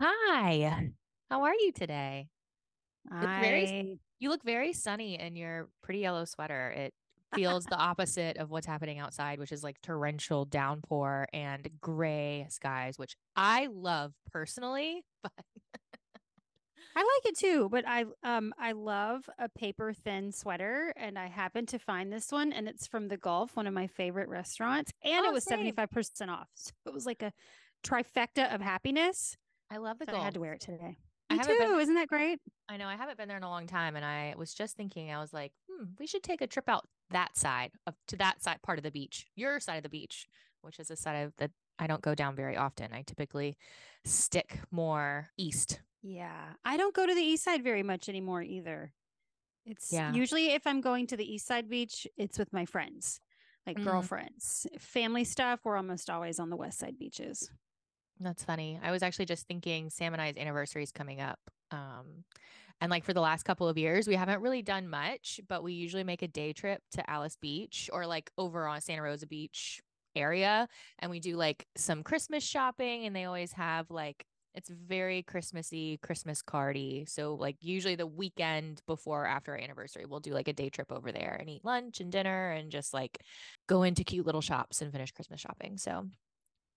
Hi. How are you today? You look very I you look very sunny in your pretty yellow sweater. It feels the opposite of what's happening outside, which is like torrential downpour and gray skies, which I love personally, but I like it too, but I um I love a paper thin sweater and I happened to find this one and it's from the Gulf, one of my favorite restaurants, and it oh, was same. 75% off. So it was like a trifecta of happiness. I love the So I had to wear it today. I Me been too. Isn't that great? I know I haven't been there in a long time and I was just thinking I was like, "Hmm, we should take a trip out that side of to that side part of the beach. Your side of the beach, which is a side of that I don't go down very often. I typically stick more east. Yeah. I don't go to the east side very much anymore either. It's Yeah. usually if I'm going to the east side beach, it's with my friends, like Mhm. girlfriends. Family stuff, we're almost always on the west side beaches. That's funny. I was actually just thinking Sam and I's anniversary is coming up. Um, and like for the last couple of years, we haven't really done much, but we usually make a day trip to Alys Beach or like over on Santa Rosa Beach area. And we do like some Christmas shopping, and they always have like, it's very Christmassy, Christmas cardy. So, like, usually the weekend before or after our anniversary, we'll do like a day trip over there and eat lunch and dinner and just like go into cute little shops and finish Christmas shopping. So,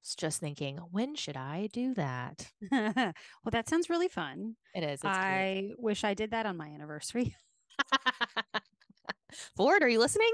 was just thinking, when should I do that? well, that sounds really fun. It is. I wish I did that on my anniversary. Ford, are you listening?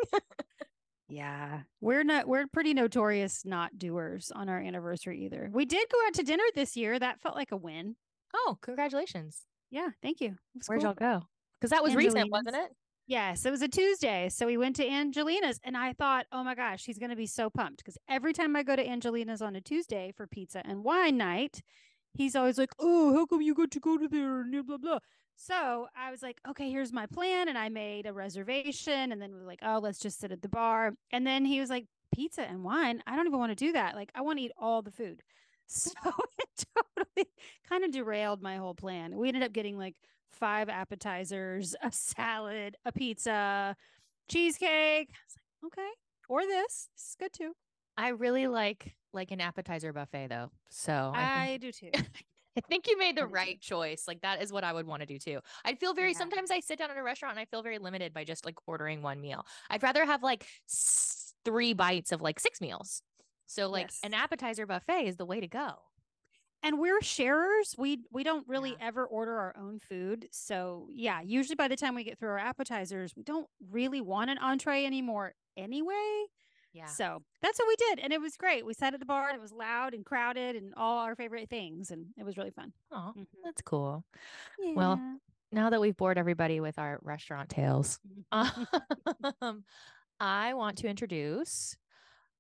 yeah. We're not we're pretty notorious not doers on our anniversary either. We did go out to dinner this year. That felt like a win. oh, congratulations. Yeah, thank you. Where'd cool. y'all go? Because that was recent, wasn't it? Yes, it was a Tuesday. So we went to Angelina's and I thought, oh my gosh, he's going to be so pumped because every time I go to Angelina's on a Tuesday for pizza and wine night, he's always like, oh, how come you got to go to there and blah, blah, blah. So I was like, okay, here's my plan. And I made a reservation and then we were like, oh, let's just sit at the bar. And then he was like, pizza and wine. I don't even want to do that. Like, I want to eat all the food. So it totally kind of derailed my whole plan. We ended up getting like five appetizers, a salad, a pizza, cheesecake. I was like, okay, or this. This is good too. I really like like an appetizer buffet though. So I, I, do too. I think you made the I right choice. Like that is what I would want to do too. I'd feel very Yeah. sometimes I sit down at a restaurant and I feel very limited by just like ordering one meal. I'd rather have like s- three bites of like six meals. So like Yes. an appetizer buffet is the way to go. And we're sharers. We we don't really Yeah. ever order our own food. So yeah, usually by the time we get through our appetizers, we don't really want an entree anymore anyway. Yeah. So that's what we did. And it was great. We sat at the bar and it was loud and crowded and all our favorite things. And it was really fun. Oh, Mhm. that's cool. Well, Now that we've bored everybody with our restaurant tales, um, I want to introduce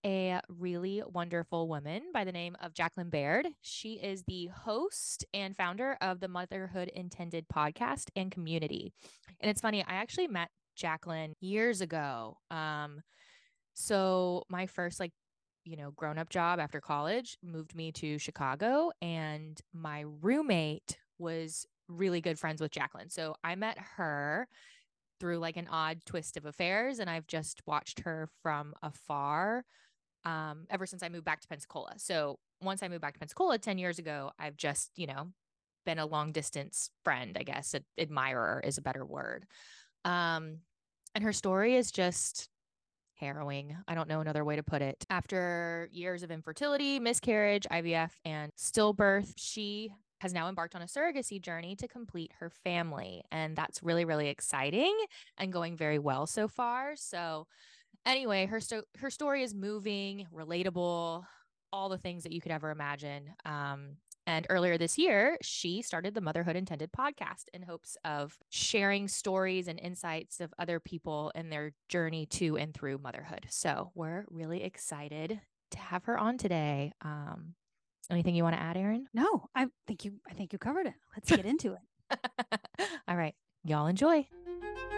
a really wonderful woman by the name of Jacqueline Baird. She is the host and founder of the Motherhood Intended podcast and community. And it's funny, I actually met Jacqueline years ago. Um, so my first like you know grown up job after college moved me to Chicago, and my roommate was really good friends with Jacqueline. So I met her through like an odd twist of affairs and I've just watched her from afar um ever since I moved back to Pensacola. So once I moved back to Pensacola 10 years ago, I've just, you know, been a long distance friend, I guess. Ad- admirer is a better word. Um and her story is just harrowing. I don't know another way to put it. After years of infertility, miscarriage, IVF, and stillbirth, she has now embarked on a surrogacy journey to complete her family. And that's really, really exciting and going very well so far. So, anyway, her, sto- her story is moving, relatable, all the things that you could ever imagine. Um, and earlier this year, she started the Motherhood Intended podcast in hopes of sharing stories and insights of other people and their journey to and through motherhood. So we're really excited to have her on today. Um, anything you want to add, Erin? No, I think you I think you covered it. Let's get into it. All right, y'all enjoy.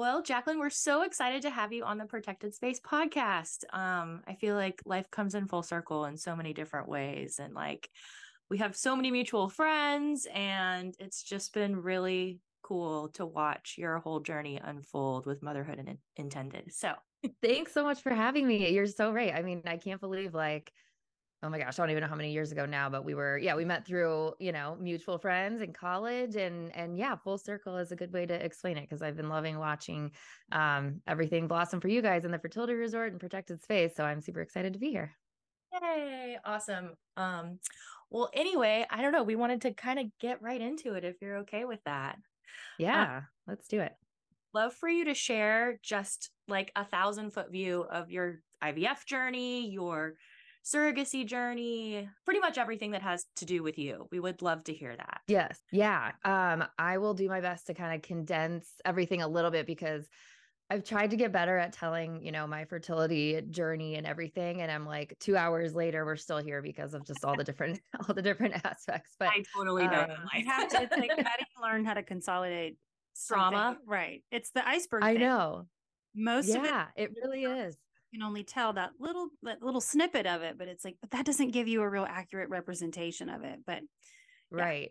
Well, Jacqueline, we're so excited to have you on the Protected Space podcast. Um, I feel like life comes in full circle in so many different ways. And like we have so many mutual friends, and it's just been really cool to watch your whole journey unfold with motherhood and intended. So thanks so much for having me. You're so right. I mean, I can't believe like oh my gosh, I don't even know how many years ago now, but we were, yeah, we met through, you know, mutual friends in college and, and yeah, full circle is a good way to explain it. Cause I've been loving watching, um, everything blossom for you guys in the fertility resort and protected space. So I'm super excited to be here. Yay. Awesome. Um, well, anyway, I don't know. We wanted to kind of get right into it if you're okay with that. Yeah, um, let's do it. Love for you to share just like a thousand foot view of your IVF journey, your surrogacy journey, pretty much everything that has to do with you. We would love to hear that. Yes. Yeah. Um, I will do my best to kind of condense everything a little bit because I've tried to get better at telling, you know, my fertility journey and everything. And I'm like, two hours later, we're still here because of just all the different, all the different aspects. But I totally know. Um, I have to, it's like, how do you learn how to consolidate trauma? Right. It's the iceberg. I thing. know. Most yeah, it, it really is can only tell that little that little snippet of it but it's like but that doesn't give you a real accurate representation of it but yeah. right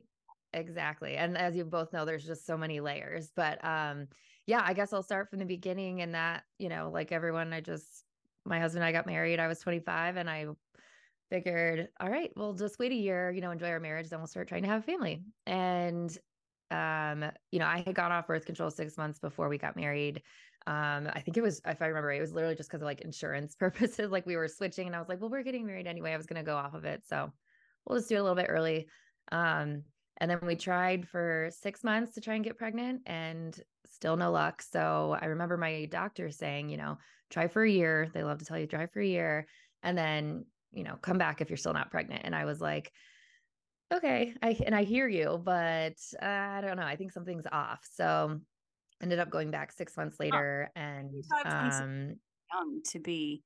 exactly and as you both know there's just so many layers but um yeah i guess i'll start from the beginning and that you know like everyone i just my husband and i got married i was 25 and i figured all right we'll just wait a year you know enjoy our marriage then we'll start trying to have a family and um you know i had gone off birth control six months before we got married um i think it was if i remember it was literally just because of like insurance purposes like we were switching and i was like well we're getting married anyway i was going to go off of it so we'll just do it a little bit early. Um and then we tried for six months to try and get pregnant and still no luck so i remember my doctor saying you know try for a year they love to tell you try for a year and then you know come back if you're still not pregnant. And i was like okay i and i hear you but uh, i don't know i think something's off. So ended up going back six months later oh, and um young to be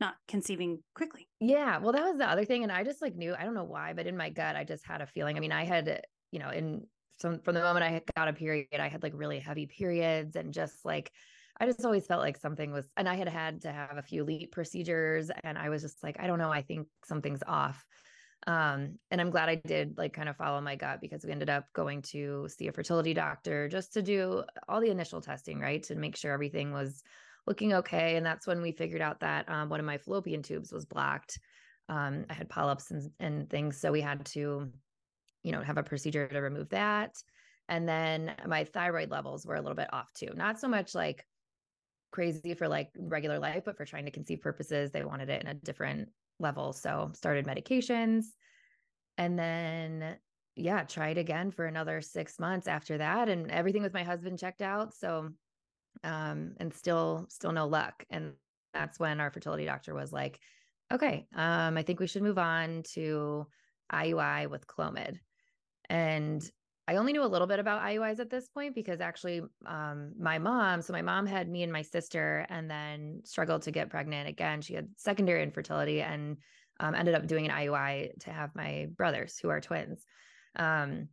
not conceiving quickly. Yeah well that was the other thing and i just like knew i don't know why but in my gut i just had a feeling i mean i had you know in some from the moment i got a period i had like really heavy periods and just like i just always felt like something was and i had had to have a few LEEP procedures and i was just like i don't know i think something's off um, and I'm glad I did like kind of follow my gut because we ended up going to see a fertility doctor just to do all the initial testing, right? To make sure everything was looking okay. And that's when we figured out that um, one of my fallopian tubes was blocked. Um, I had polyps and, and things. So we had to, you know, have a procedure to remove that. And then my thyroid levels were a little bit off too. Not so much like crazy for like regular life, but for trying to conceive purposes, they wanted it in a different level. So started medications and then yeah, tried again for another 6 months after that and everything with my husband checked out. So um and still still no luck. And that's when our fertility doctor was like, "Okay, um I think we should move on to IUI with Clomid." And I only knew a little bit about IUIs at this point because actually, um, my mom, so my mom had me and my sister and then struggled to get pregnant again. She had secondary infertility and um, ended up doing an IUI to have my brothers who are twins. Um,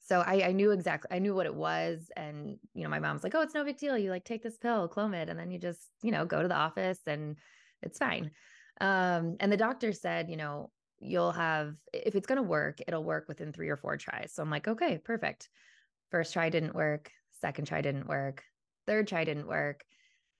so I, I, knew exactly, I knew what it was. And, you know, my mom's like, oh, it's no big deal. You like take this pill, Clomid, and then you just, you know, go to the office and it's fine. Um, and the doctor said, you know, you'll have if it's going to work it'll work within three or four tries. So i'm like okay perfect. First try didn't work second try didn't work third try didn't work.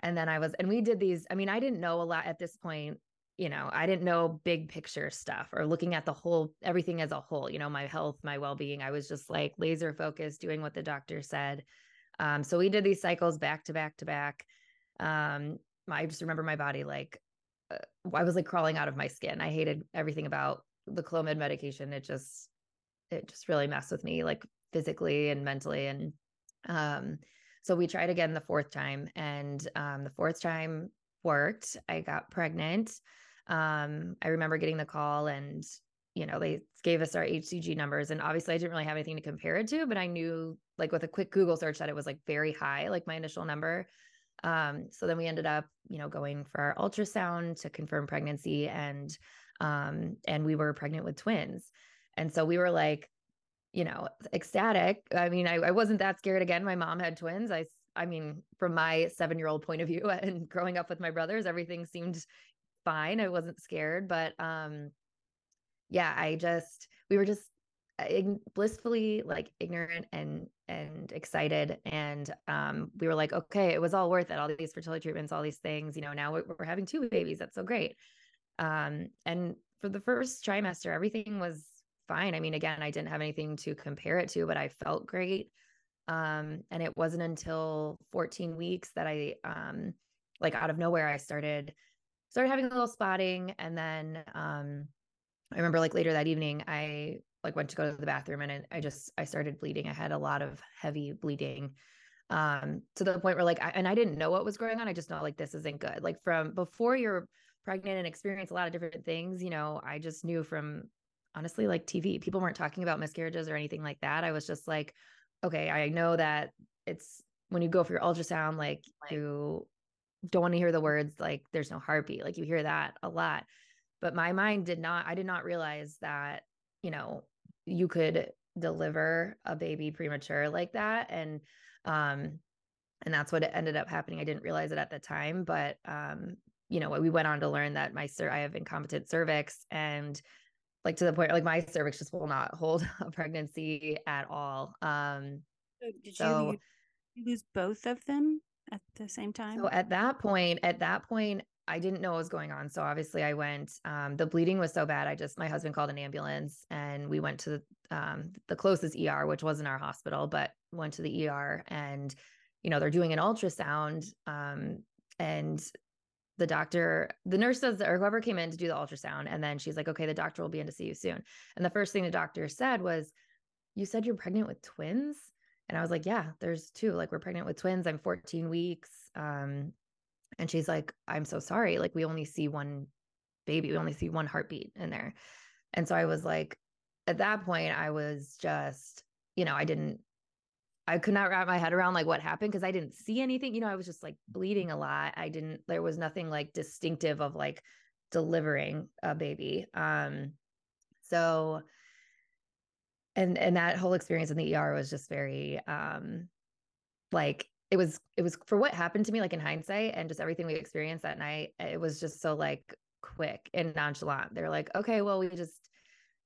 And then i was and we did these i mean i didn't know a lot at this point you know i didn't know big picture stuff or looking at the whole everything as a whole you know my health my well-being. I was just like laser focused doing what the doctor said. Um, so we did these cycles back to back to back. Um, i just remember my body like I was like crawling out of my skin. I hated everything about the Clomid medication. It just, it just really messed with me, like physically and mentally. And um, so we tried again the fourth time, and um, the fourth time worked. I got pregnant. Um, I remember getting the call, and you know they gave us our HCG numbers, and obviously I didn't really have anything to compare it to, but I knew like with a quick Google search that it was like very high, like my initial number. Um, so then we ended up, you know, going for our ultrasound to confirm pregnancy and um, and we were pregnant with twins. And so we were like, you know, ecstatic. I mean, I, I wasn't that scared again. My mom had twins. I I mean, from my seven year old point of view and growing up with my brothers, everything seemed fine. I wasn't scared, but um, yeah, I just, we were just blissfully like ignorant and and excited and um we were like okay it was all worth it all these fertility treatments all these things you know now we're, we're having two babies that's so great. Um and for the first trimester everything was fine. I mean again i didn't have anything to compare it to but i felt great. Um and it wasn't until 14 weeks that i um like out of nowhere i started started having a little spotting and then um I remember like later that evening, I like went to go to the bathroom and I just I started bleeding. I had a lot of heavy bleeding um to the point where like I, and I didn't know what was going on. I just know like this isn't good. Like from before you're pregnant and experience a lot of different things, you know, I just knew from honestly like TV. People weren't talking about miscarriages or anything like that. I was just like, okay, I know that it's when you go for your ultrasound, like you don't want to hear the words like there's no heartbeat. Like you hear that a lot. But my mind did not, I did not realize that you know, you could deliver a baby premature like that. And, um, and that's what ended up happening. I didn't realize it at the time, but, um, you know, we went on to learn that my sir, I have incompetent cervix and like to the point, like my cervix just will not hold a pregnancy at all. Um, so did so, you lose both of them at the same time? So at that point, at that point, I didn't know what was going on. So obviously I went, um, the bleeding was so bad. I just, my husband called an ambulance and we went to um, the closest ER, which wasn't our hospital, but went to the ER and, you know, they're doing an ultrasound. Um, and the doctor, the nurse does, or whoever came in to do the ultrasound. And then she's like, okay, the doctor will be in to see you soon. And the first thing the doctor said was, you said you're pregnant with twins? And I was like, yeah, there's two. Like we're pregnant with twins. I'm 14 weeks. Um, and she's like, I'm so sorry. Like, we only see one baby, we only see one heartbeat in there. And so I was like, at that point, I was just, you know, I didn't, I could not wrap my head around like what happened because I didn't see anything. You know, I was just like bleeding a lot. I didn't, there was nothing like distinctive of like delivering a baby. Um, so, and and that whole experience in the ER was just very um like it was it was for what happened to me like in hindsight and just everything we experienced that night it was just so like quick and nonchalant. They're like okay well we just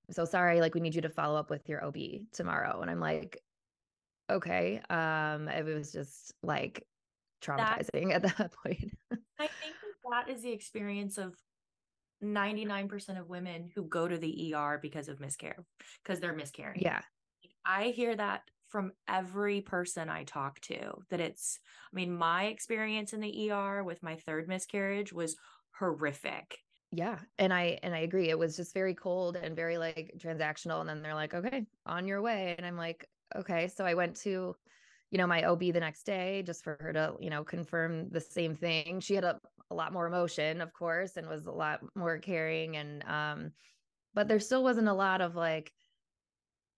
I'm so sorry like we need you to follow up with your ob tomorrow. And i'm like okay. Um it was just like traumatizing that, at that point. I think that is the experience of 99% of women who go to the er because of miscarriage because they're miscarrying yeah. I hear that from every person I talk to that it's, I mean, my experience in the ER with my third miscarriage was horrific. Yeah. And I, and I agree. It was just very cold and very like transactional. And then they're like, okay, on your way. And I'm like, okay. So I went to, you know, my OB the next day just for her to, you know, confirm the same thing. She had a, a lot more emotion, of course, and was a lot more caring. And, um, but there still wasn't a lot of like,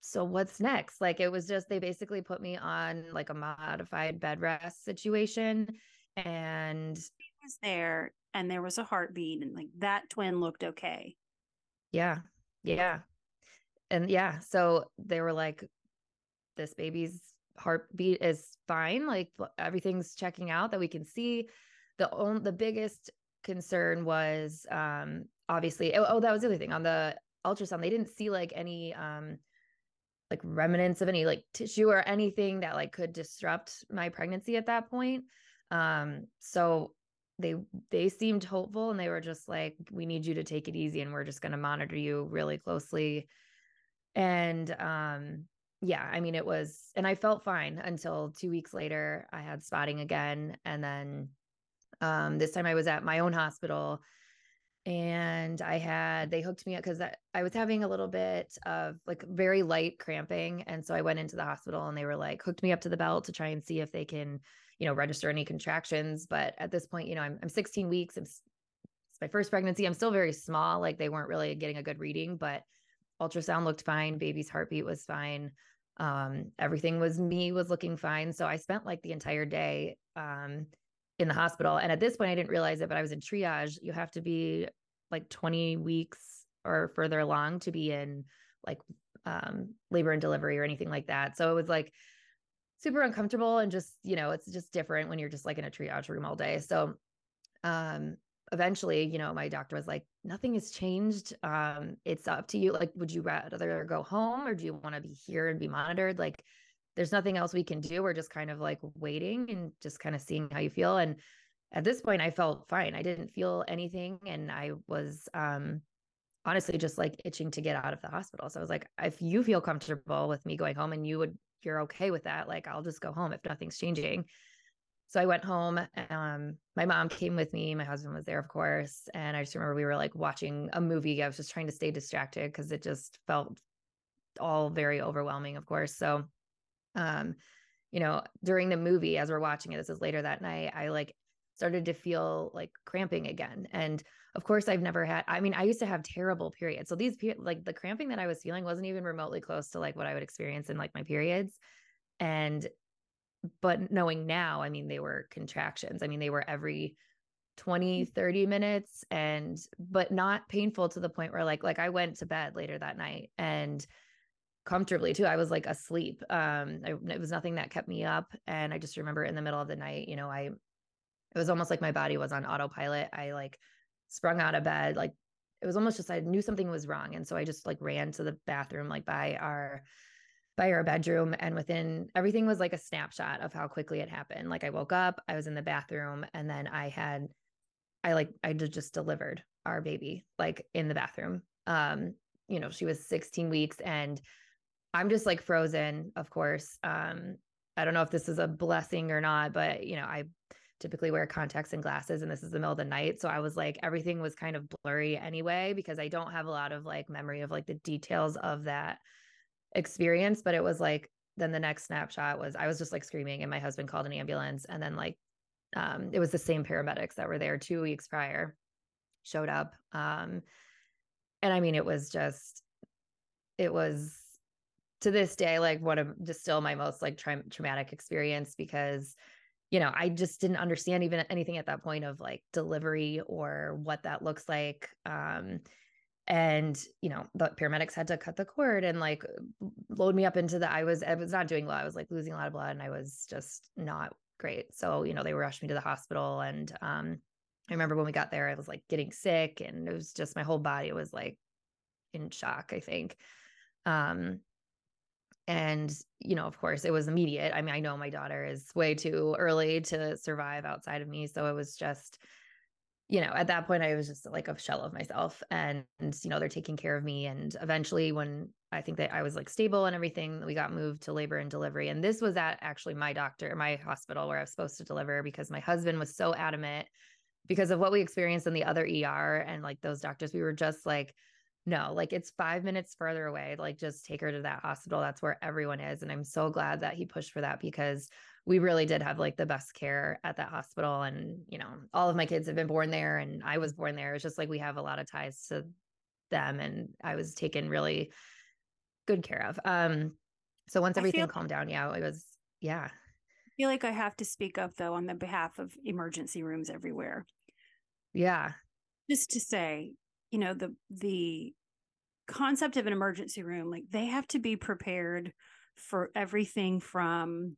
so what's next? Like it was just they basically put me on like a modified bed rest situation and he was there and there was a heartbeat and like that twin looked okay. Yeah. Yeah. And yeah, so they were like this baby's heartbeat is fine, like everything's checking out that we can see. The only the biggest concern was um obviously oh, oh that was the other thing on the ultrasound they didn't see like any um like remnants of any like tissue or anything that like could disrupt my pregnancy at that point. Um so they they seemed hopeful and they were just like we need you to take it easy and we're just going to monitor you really closely. And um yeah i mean it was and i felt fine until 2 weeks later i had spotting again. And then um this time i was at my own hospital and I had they hooked me up because I, was having a little bit of like very light cramping, and so I went into the hospital and they were like hooked me up to the belt to try and see if they can, you know, register any contractions. But at this point, you know, I'm I'm 16 weeks. It's, it's my first pregnancy. I'm still very small. Like they weren't really getting a good reading, but ultrasound looked fine. Baby's heartbeat was fine. Um, everything was me was looking fine. So I spent like the entire day um in the hospital. And at this point, I didn't realize it, but I was in triage. You have to be like 20 weeks or further along to be in like um, labor and delivery or anything like that. So it was like super uncomfortable and just, you know, it's just different when you're just like in a triage room all day. So um eventually, you know, my doctor was like, nothing has changed. Um, it's up to you. Like, would you rather go home or do you want to be here and be monitored? Like, there's nothing else we can do. We're just kind of like waiting and just kind of seeing how you feel. And at this point, I felt fine. I didn't feel anything. And I was um honestly just like itching to get out of the hospital. So I was like, if you feel comfortable with me going home and you would you're okay with that, like I'll just go home if nothing's changing. So I went home. Um, my mom came with me. My husband was there, of course. And I just remember we were like watching a movie. I was just trying to stay distracted because it just felt all very overwhelming, of course. So, um, you know, during the movie, as we're watching it, this is later that night, I like started to feel like cramping again. And of course, I've never had, I mean, I used to have terrible periods. So these, like the cramping that I was feeling wasn't even remotely close to like what I would experience in like my periods. And but knowing now, I mean, they were contractions. I mean, they were every 20, mm. 30 minutes and but not painful to the point where like like I went to bed later that night and comfortably too. I was like asleep. Um I, it was nothing that kept me up and I just remember in the middle of the night, you know, I it was almost like my body was on autopilot. I like sprung out of bed like it was almost just I knew something was wrong and so I just like ran to the bathroom like by our by our bedroom and within everything was like a snapshot of how quickly it happened like i woke up i was in the bathroom and then i had i like i just delivered our baby like in the bathroom um you know she was 16 weeks and i'm just like frozen of course um i don't know if this is a blessing or not but you know i typically wear contacts and glasses and this is the middle of the night so i was like everything was kind of blurry anyway because i don't have a lot of like memory of like the details of that experience, but it was like then the next snapshot was I was just like screaming and my husband called an ambulance and then like um it was the same paramedics that were there 2 weeks prior showed up um and I mean it was just it was to this day like one of just still my most like tra- traumatic experience because you know i just didn't understand even anything at that point of like delivery or what that looks like um and you know the paramedics had to cut the cord and like load me up into the i was i was not doing well. I was like losing a lot of blood and i was just not great. So you know they rushed me to the hospital and um i remember when we got there i was like getting sick and it was just my whole body was like in shock i think. Um and you know of course it was immediate i mean i know my daughter is way too early to survive outside of me so it was just you know, at that point, I was just like a shell of myself. And, you know, they're taking care of me. And eventually, when I think that I was like stable and everything, we got moved to labor and delivery. And this was at actually my doctor, my hospital where I was supposed to deliver because my husband was so adamant because of what we experienced in the other ER and like those doctors. We were just like, no, like it's five minutes further away. Like just take her to that hospital. That's where everyone is. And I'm so glad that he pushed for that because we really did have like the best care at that hospital. And, you know, all of my kids have been born there and I was born there. It's just like we have a lot of ties to them and I was taken really good care of. Um, so once everything feel- calmed down, yeah, it was, yeah. I feel like I have to speak up though on the behalf of emergency rooms everywhere. Yeah. Just to say, you know, the, the, concept of an emergency room like they have to be prepared for everything from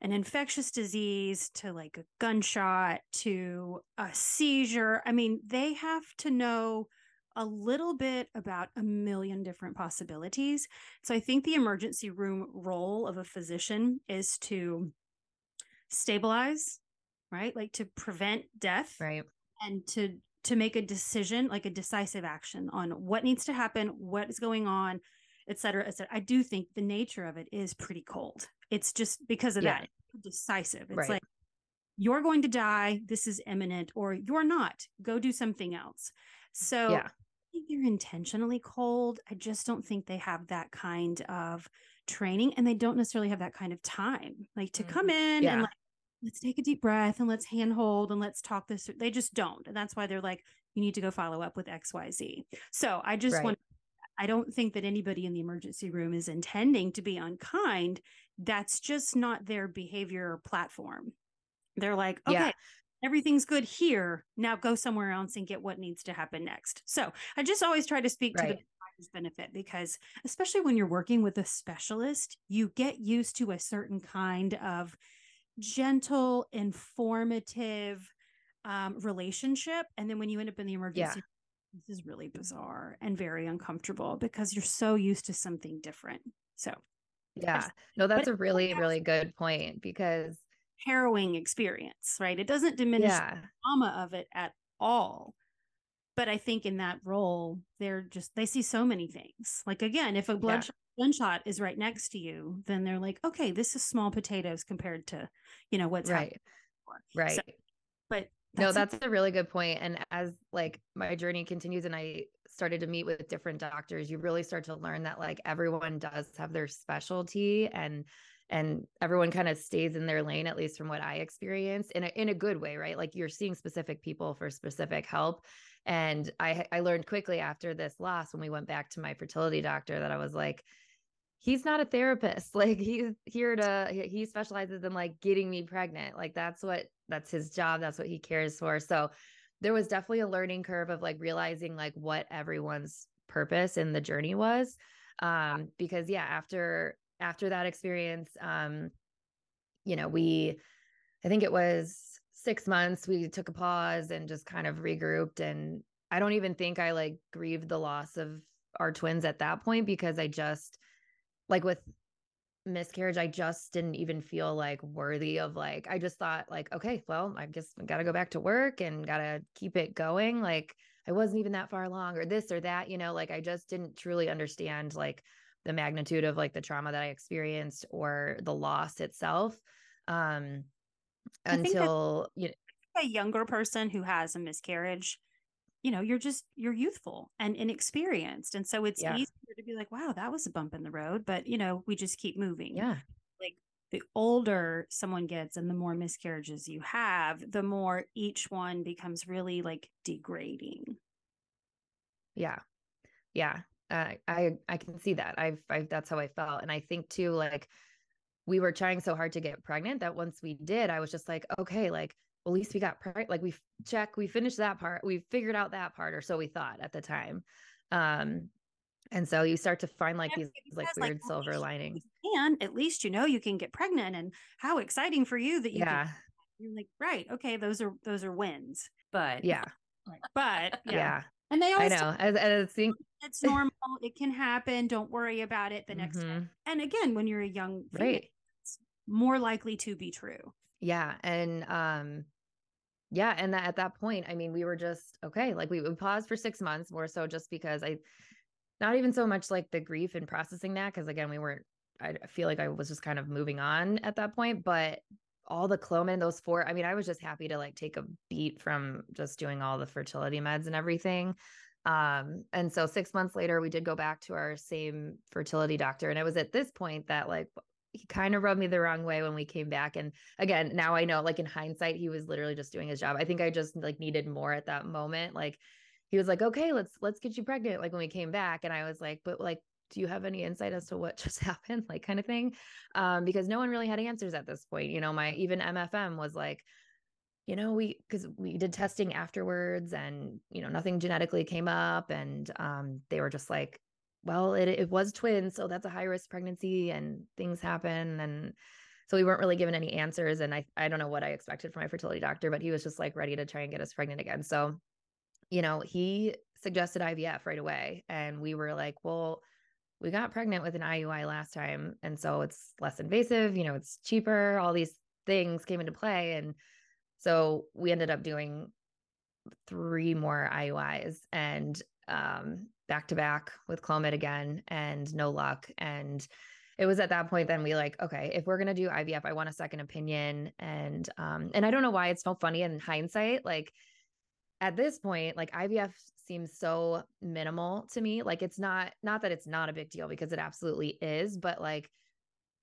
an infectious disease to like a gunshot to a seizure. I mean, they have to know a little bit about a million different possibilities. So I think the emergency room role of a physician is to stabilize, right? Like to prevent death. Right. And to to make a decision, like a decisive action on what needs to happen, what is going on, et cetera, et cetera. I do think the nature of it is pretty cold. It's just because of yeah. that decisive. It's right. like you're going to die. This is imminent, or you're not. Go do something else. So yeah. they're intentionally cold. I just don't think they have that kind of training, and they don't necessarily have that kind of time, like to mm-hmm. come in yeah. and like let's take a deep breath and let's handhold and let's talk this. They just don't, and that's why they're like, you need to go follow up with X, Y, Z. So I just right. want I don't think that anybody in the emergency room is intending to be unkind. That's just not their behavior platform. They're like, okay, yeah. everything's good here. Now go somewhere else and get what needs to happen next. So I just always try to speak right. to the benefit because especially when you're working with a specialist, you get used to a certain kind of gentle, informative um, relationship. And then when you end up in the emergency, yeah. this is really bizarre and very uncomfortable because you're so used to something different. So, yeah, no, that's a really, really good point because harrowing experience, right? It doesn't diminish yeah. the trauma of it at all. But I think in that role, they're just they see so many things. Like again, if a bloodshot yeah. Gunshot is right next to you, then they're like, okay, this is small potatoes compared to, you know, what's right. Right. So, but that's no, that's a really good point. And as like my journey continues and I started to meet with different doctors, you really start to learn that like everyone does have their specialty and and everyone kind of stays in their lane at least from what i experienced in a, in a good way right like you're seeing specific people for specific help and i i learned quickly after this loss when we went back to my fertility doctor that i was like he's not a therapist like he's here to he specializes in like getting me pregnant like that's what that's his job that's what he cares for so there was definitely a learning curve of like realizing like what everyone's purpose in the journey was um because yeah after after that experience, um, you know, we, I think it was six months, we took a pause and just kind of regrouped. And I don't even think I like grieved the loss of our twins at that point because I just, like, with miscarriage, I just didn't even feel like worthy of like, I just thought, like, okay, well, I just got to go back to work and got to keep it going. Like, I wasn't even that far along or this or that, you know, like I just didn't truly understand like the magnitude of like the trauma that I experienced or the loss itself. Um, until you know, a younger person who has a miscarriage, you know, you're just you're youthful and inexperienced, and so it's yeah. easier to be like, "Wow, that was a bump in the road," but you know, we just keep moving. Yeah, like the older someone gets and the more miscarriages you have, the more each one becomes really like degrading. Yeah. Yeah. Uh, I I can see that. I've, I've that's how I felt, and I think too, like we were trying so hard to get pregnant that once we did, I was just like, okay, like well, at least we got pregnant. Like we check, we finished that part, we figured out that part, or so we thought at the time. Um, and so you start to find like these like weird like, silver linings. And at least you know you can get pregnant, and how exciting for you that you yeah. Can, you're like right, okay, those are those are wins. But yeah, but yeah. yeah. And they always I know. As, as think it's normal. it can happen. Don't worry about it the next mm-hmm. time. And again, when you're a young female, right. it's more likely to be true. Yeah. And um yeah, and that, at that point, I mean, we were just okay, like we, we paused for six months more so just because I not even so much like the grief and processing that, because again, we weren't I feel like I was just kind of moving on at that point, but all the Clomid, those four, I mean, I was just happy to like take a beat from just doing all the fertility meds and everything. Um, and so six months later, we did go back to our same fertility doctor. And it was at this point that like he kind of rubbed me the wrong way when we came back. And again, now I know like in hindsight, he was literally just doing his job. I think I just like needed more at that moment. Like he was like, okay, let's let's get you pregnant. Like when we came back. And I was like, but like do you have any insight as to what just happened like kind of thing um, because no one really had answers at this point you know my even mfm was like you know we because we did testing afterwards and you know nothing genetically came up and um, they were just like well it, it was twins so that's a high risk pregnancy and things happen and so we weren't really given any answers and i i don't know what i expected from my fertility doctor but he was just like ready to try and get us pregnant again so you know he suggested ivf right away and we were like well we got pregnant with an IUI last time. And so it's less invasive, you know, it's cheaper. All these things came into play. And so we ended up doing three more IUIs and um, back to back with Clomid again and no luck. And it was at that point then we like, okay, if we're gonna do IVF, I want a second opinion. And um, and I don't know why it's so funny in hindsight. Like at this point, like IVF seems so minimal to me. Like it's not not that it's not a big deal because it absolutely is, but like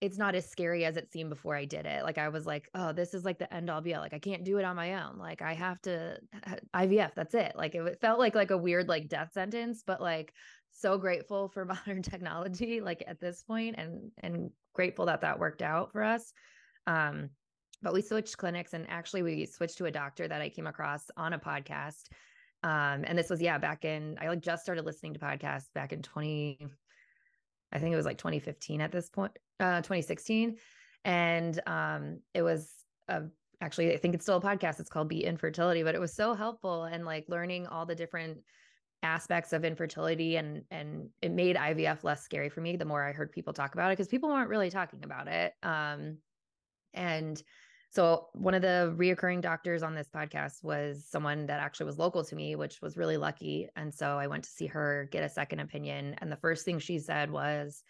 it's not as scary as it seemed before I did it. Like I was like, oh, this is like the end all be all. Like I can't do it on my own. Like I have to IVF. That's it. Like it felt like like a weird like death sentence, but like so grateful for modern technology like at this point and and grateful that that worked out for us. Um but we switched clinics and actually we switched to a doctor that I came across on a podcast Um, and this was, yeah, back in, I like just started listening to podcasts back in 20, I think it was like 2015 at this point, uh, 2016. And um, it was a, actually, I think it's still a podcast. It's called Beat Infertility, but it was so helpful and like learning all the different aspects of infertility and and it made IVF less scary for me the more I heard people talk about it because people weren't really talking about it. Um, and so one of the reoccurring doctors on this podcast was someone that actually was local to me, which was really lucky. And so I went to see her get a second opinion. And the first thing she said was,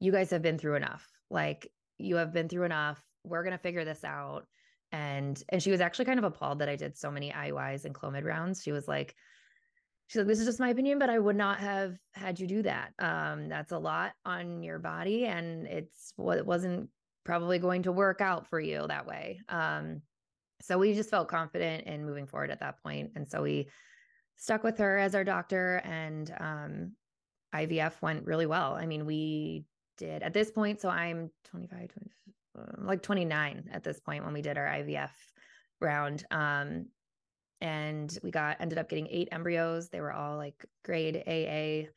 You guys have been through enough. Like you have been through enough. We're gonna figure this out. And and she was actually kind of appalled that I did so many IUIs and Clomid rounds. She was like, she's like, this is just my opinion, but I would not have had you do that. Um, that's a lot on your body, and it's what it wasn't probably going to work out for you that way. Um, so we just felt confident in moving forward at that point. And so we stuck with her as our doctor and um, IVF went really well. I mean, we did at this point. So I'm 25, 20, uh, like 29 at this point when we did our IVF round. Um, and we got ended up getting eight embryos. They were all like grade AA,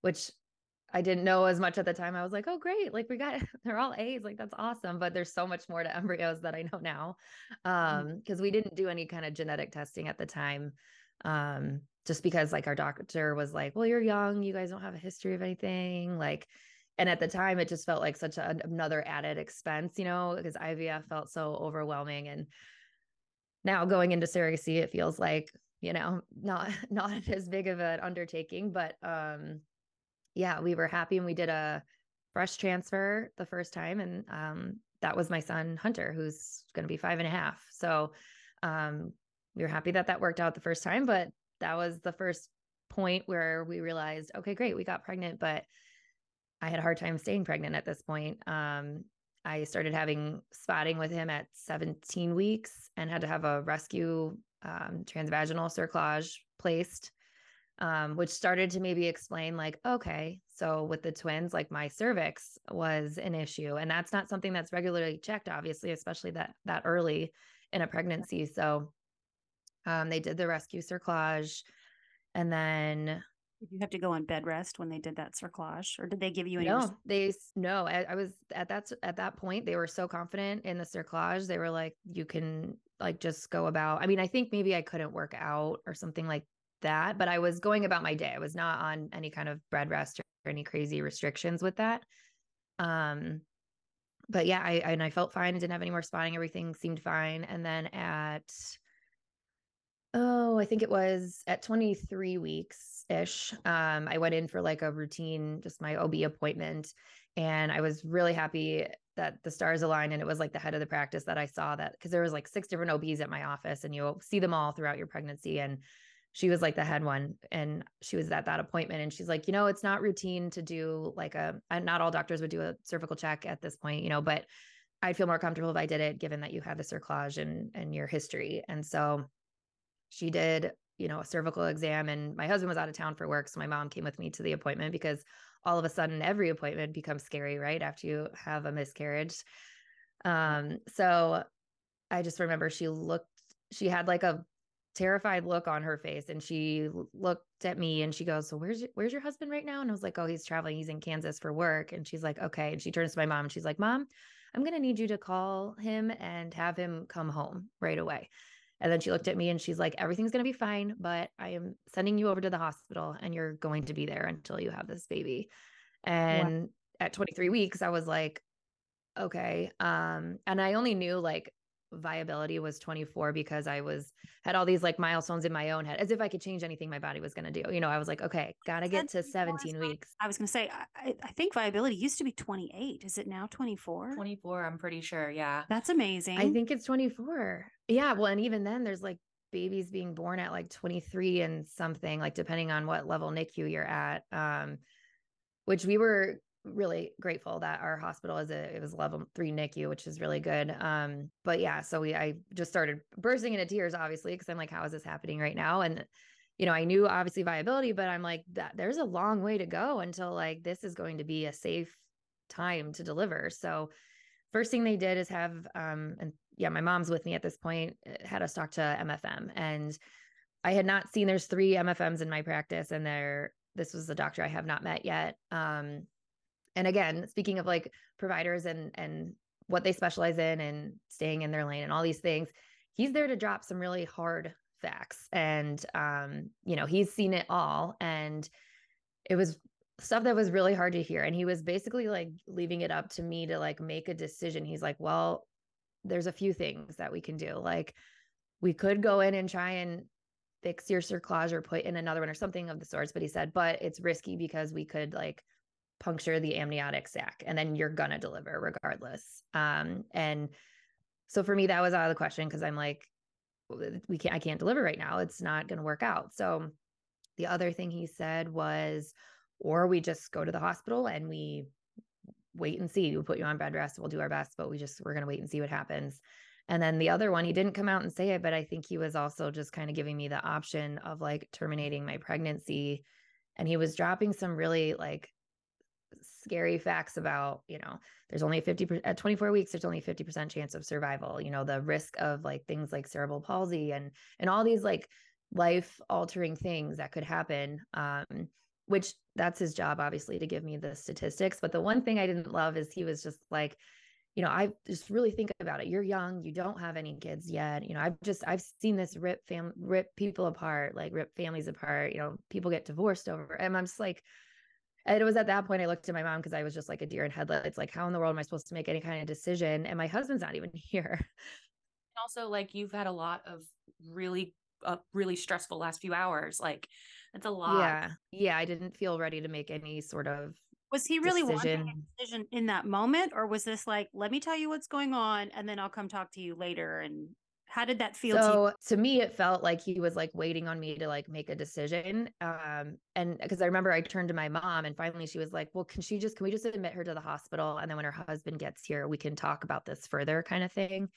which I didn't know as much at the time. I was like, oh, great. Like we got, they're all A's. Like that's awesome. But there's so much more to embryos that I know now. Mm. Um, because we didn't do any kind of genetic testing at the time. Um, just because like our doctor was like, well, you're young. You guys don't have a history of anything. Like, and at the time it just felt like such a, another added expense, you know, because IVF felt so overwhelming. And now going into surrogacy, it feels like, you know, not, not as big of an undertaking, but, um, yeah, we were happy and we did a fresh transfer the first time. And um, that was my son, Hunter, who's going to be five and a half. So um, we were happy that that worked out the first time. But that was the first point where we realized, okay, great, we got pregnant, but I had a hard time staying pregnant at this point. Um, I started having spotting with him at 17 weeks and had to have a rescue um, transvaginal cerclage placed um, which started to maybe explain like, okay, so with the twins, like my cervix was an issue, and that's not something that's regularly checked, obviously, especially that that early in a pregnancy. So um, they did the rescue cerclage, and then did you have to go on bed rest when they did that cerclage, or did they give you any? No, they no. I, I was at that at that point. They were so confident in the cerclage. They were like, you can like just go about. I mean, I think maybe I couldn't work out or something like that, but I was going about my day. I was not on any kind of bread rest or any crazy restrictions with that. Um, but yeah, I, I and I felt fine. I didn't have any more spotting. Everything seemed fine. And then at oh, I think it was at 23 weeks ish. Um, I went in for like a routine, just my OB appointment, and I was really happy that the stars aligned and it was like the head of the practice that I saw that because there was like six different OBs at my office and you'll see them all throughout your pregnancy and she was like the head one and she was at that appointment and she's like you know it's not routine to do like a not all doctors would do a cervical check at this point you know but i'd feel more comfortable if i did it given that you had the cerclage and and your history. And so she did you know a cervical exam and my husband was out of town for work so my mom came with me to the appointment because all of a sudden every appointment becomes scary right after you have a miscarriage. Um so i just remember she looked she had like a terrified look on her face and she looked at me and she goes so where's your, where's your husband right now? And i was like oh he's traveling. He's in kansas for work. And she's like okay. And she turns to my mom and she's like mom i'm going to need you to call him and have him come home right away. And then she looked at me and she's like everything's going to be fine but i am sending you over to the hospital and you're going to be there until you have this baby. And wow. at 23 weeks i was like okay um and i only knew like viability was 24 because I was had all these like milestones in my own head as if I could change anything my body was going to do. You know, I was like, okay, got to get to 17 weeks. I was going to say I, I think viability used to be 28. Is it now 24? 24, I'm pretty sure. Yeah. That's amazing. I think it's 24. Yeah, well, and even then there's like babies being born at like 23 and something like depending on what level NICU you're at. Um which we were really grateful that our hospital is a it was level three NICU, which is really good. Um, but yeah, so we I just started bursting into tears, obviously, because I'm like, how is this happening right now? And you know, I knew obviously viability, but I'm like, that there's a long way to go until like this is going to be a safe time to deliver. So first thing they did is have um and yeah, my mom's with me at this point, eh, had us talk to MFM and I had not seen there's three MFMs in my practice and there this was the doctor I have not met yet. Um and again, speaking of like providers and and what they specialize in and staying in their lane and all these things, he's there to drop some really hard facts and um you know, he's seen it all and it was stuff that was really hard to hear and he was basically like leaving it up to me to like make a decision. He's like, "Well, there's a few things that we can do. Like we could go in and try and fix your cerclage or put in another one or something of the sorts. But he said, but it's risky because we could like puncture the amniotic sac and then you're gonna deliver regardless. Um, and so for me, that was out of the question because I'm like, we can't, I can't deliver right now. It's not gonna work out. So the other thing he said was, or we just go to the hospital and we wait and see. We'll put you on bed rest. We'll do our best, but we just, we're to wait and see what happens. And then the other one, he didn't come out and say it, but I think he was also just kind of giving me the option of like terminating my pregnancy. And he was dropping some really like scary facts about, you know, there's only a 50 at 24 weeks, there's only a 50% chance of survival, you know, the risk of like things like cerebral palsy and, and all these like life altering things that could happen. Um, which that's his job, obviously, to give me the statistics. But the one thing I didn't love is he was just like, you know, I just really think about it. You're young, you don't have any kids yet. You know, I've just I've seen this rip fam rip people apart, like rip families apart. You know, people get divorced over, and I'm just like, it was at that point I looked at my mom because I was just like a deer in headlights. Like, how in the world am I supposed to make any kind of decision? And my husband's not even here. And Also, like you've had a lot of really, uh, really stressful last few hours. Like that's a lot. Yeah. Yeah. I didn't feel ready to make any sort of was he really decision. wanting a decision in that moment or was this like let me tell you what's going on and then i'll come talk to you later and how did that feel so to, to, me it felt like he was like waiting on me to like make a decision um and because i remember i turned to my mom and finally she was like well can she just can we just admit her to the hospital and then when her husband gets here we can talk about this further kind of thing.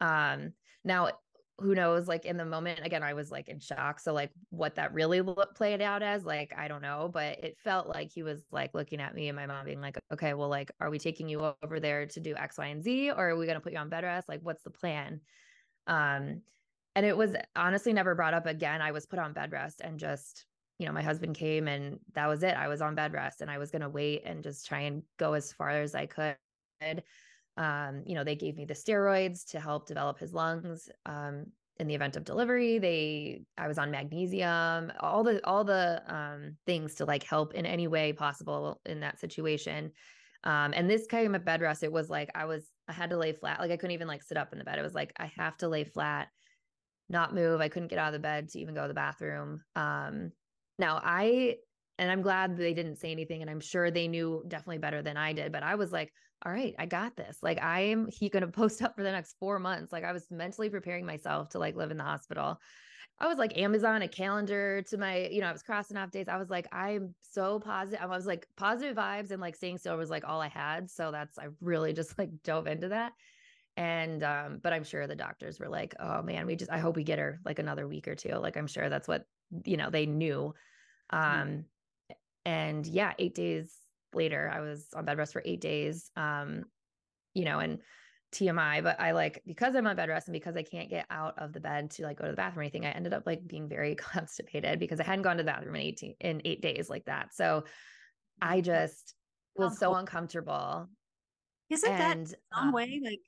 Um now who knows like in the moment again i was like in shock so like what that really look, played out as like i don't know but it felt like he was like looking at me and my mom being like okay well like are we taking you over there to do x y and z or are we going to put you on bed rest? Like what's the plan um and it was honestly never brought up again i was put on bed rest and just you know my husband came and that was it i was on bed rest and i was going to wait and just try and go as far as i could um, you know, they gave me the steroids to help develop his lungs. Um, in the event of delivery, they I was on magnesium, all the all the um, things to like help in any way possible in that situation. Um, and this came at bed rest. It was like I was I had to lay flat. Like I couldn't even like sit up in the bed. It was like I have to lay flat, not move. I couldn't get out of the bed to even go to the bathroom. Um, now I and I'm glad they didn't say anything. And I'm sure they knew definitely better than I did. But I was like, all right, I got this. Like I am he gonna post up for the next four months. Like I was mentally preparing myself to like live in the hospital. I was like Amazon a calendar to my, you know, I was crossing off days. I was like, I'm so positive. I was like positive vibes and like staying still was like all I had. So that's I really just like dove into that. And um, but I'm sure the doctors were like, oh man, we just I hope we get her like another week or two. Like I'm sure that's what you know they knew. Mm-hmm. Um, and yeah, eight days later, I was on bed rest for eight days. Um, you know, and TMI, but I like because I'm on bed rest and because I can't get out of the bed to like go to the bathroom or anything, I ended up like being very constipated because I hadn't gone to the bathroom in 18 in eight days like that. So I just was so uncomfortable. Isn't and, that some um, way like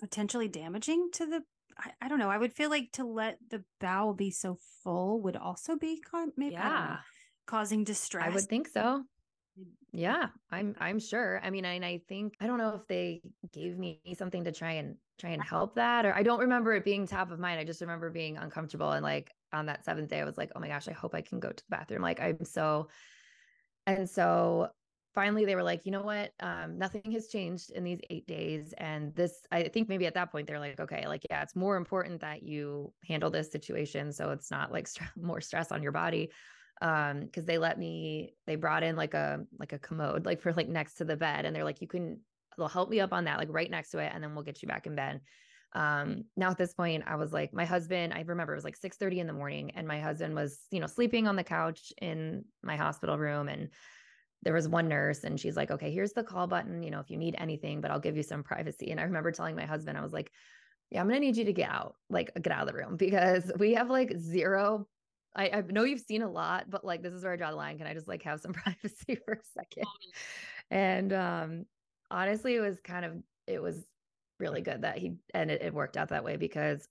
potentially damaging to the I, I, don't know. I would feel like to let the bowel be so full would also be con- maybe yeah causing distress. I would think so. Yeah, I'm I'm sure. I mean, and I think I don't know if they gave me something to try and try and help that or I don't remember it being top of mind. I just remember being uncomfortable and like on that seventh day I was like, "Oh my gosh, I hope I can go to the bathroom." Like I'm so and so finally they were like, "You know what? Um nothing has changed in these 8 days and this I think maybe at that point they're like, "Okay, like yeah, it's more important that you handle this situation so it's not like st- more stress on your body." Um because they let me they brought in like a like a commode like for like next to the bed and they're like you can they'll help me up on that like right next to it and then we'll get you back in bed um now at this point i was like my husband i remember it was like 6 30 in the morning and my husband was you know sleeping on the couch in my hospital room and there was one nurse and she's like okay here's the call button you know if you need anything but i'll give you some privacy and i remember telling my husband i was like yeah, I'm gonna need you to get out, like get out of the room because we have like zero. I, I know you've seen a lot, but like this is where I draw the line. Can I just like have some privacy for a second? And um honestly, it was kind of it was really good that he and it, it worked out that way because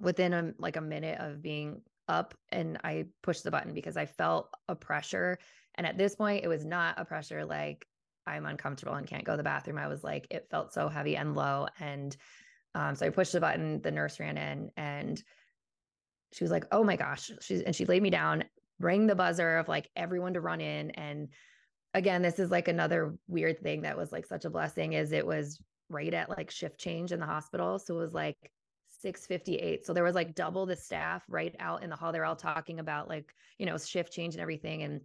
within a like a minute of being up and I pushed the button because I felt a pressure. And at this point, it was not a pressure like I'm uncomfortable and can't go to the bathroom. I was like, it felt so heavy and low. And um, so I pushed the button, the nurse ran in and she was like, oh my gosh. She's and she laid me down, rang the buzzer of like everyone to run in. And again, this is like another weird thing that was like such a blessing is it was right at like shift change in the hospital. So it was like 658. So there was like double the staff right out in the hall. They're all talking about like, you know, shift change and everything. And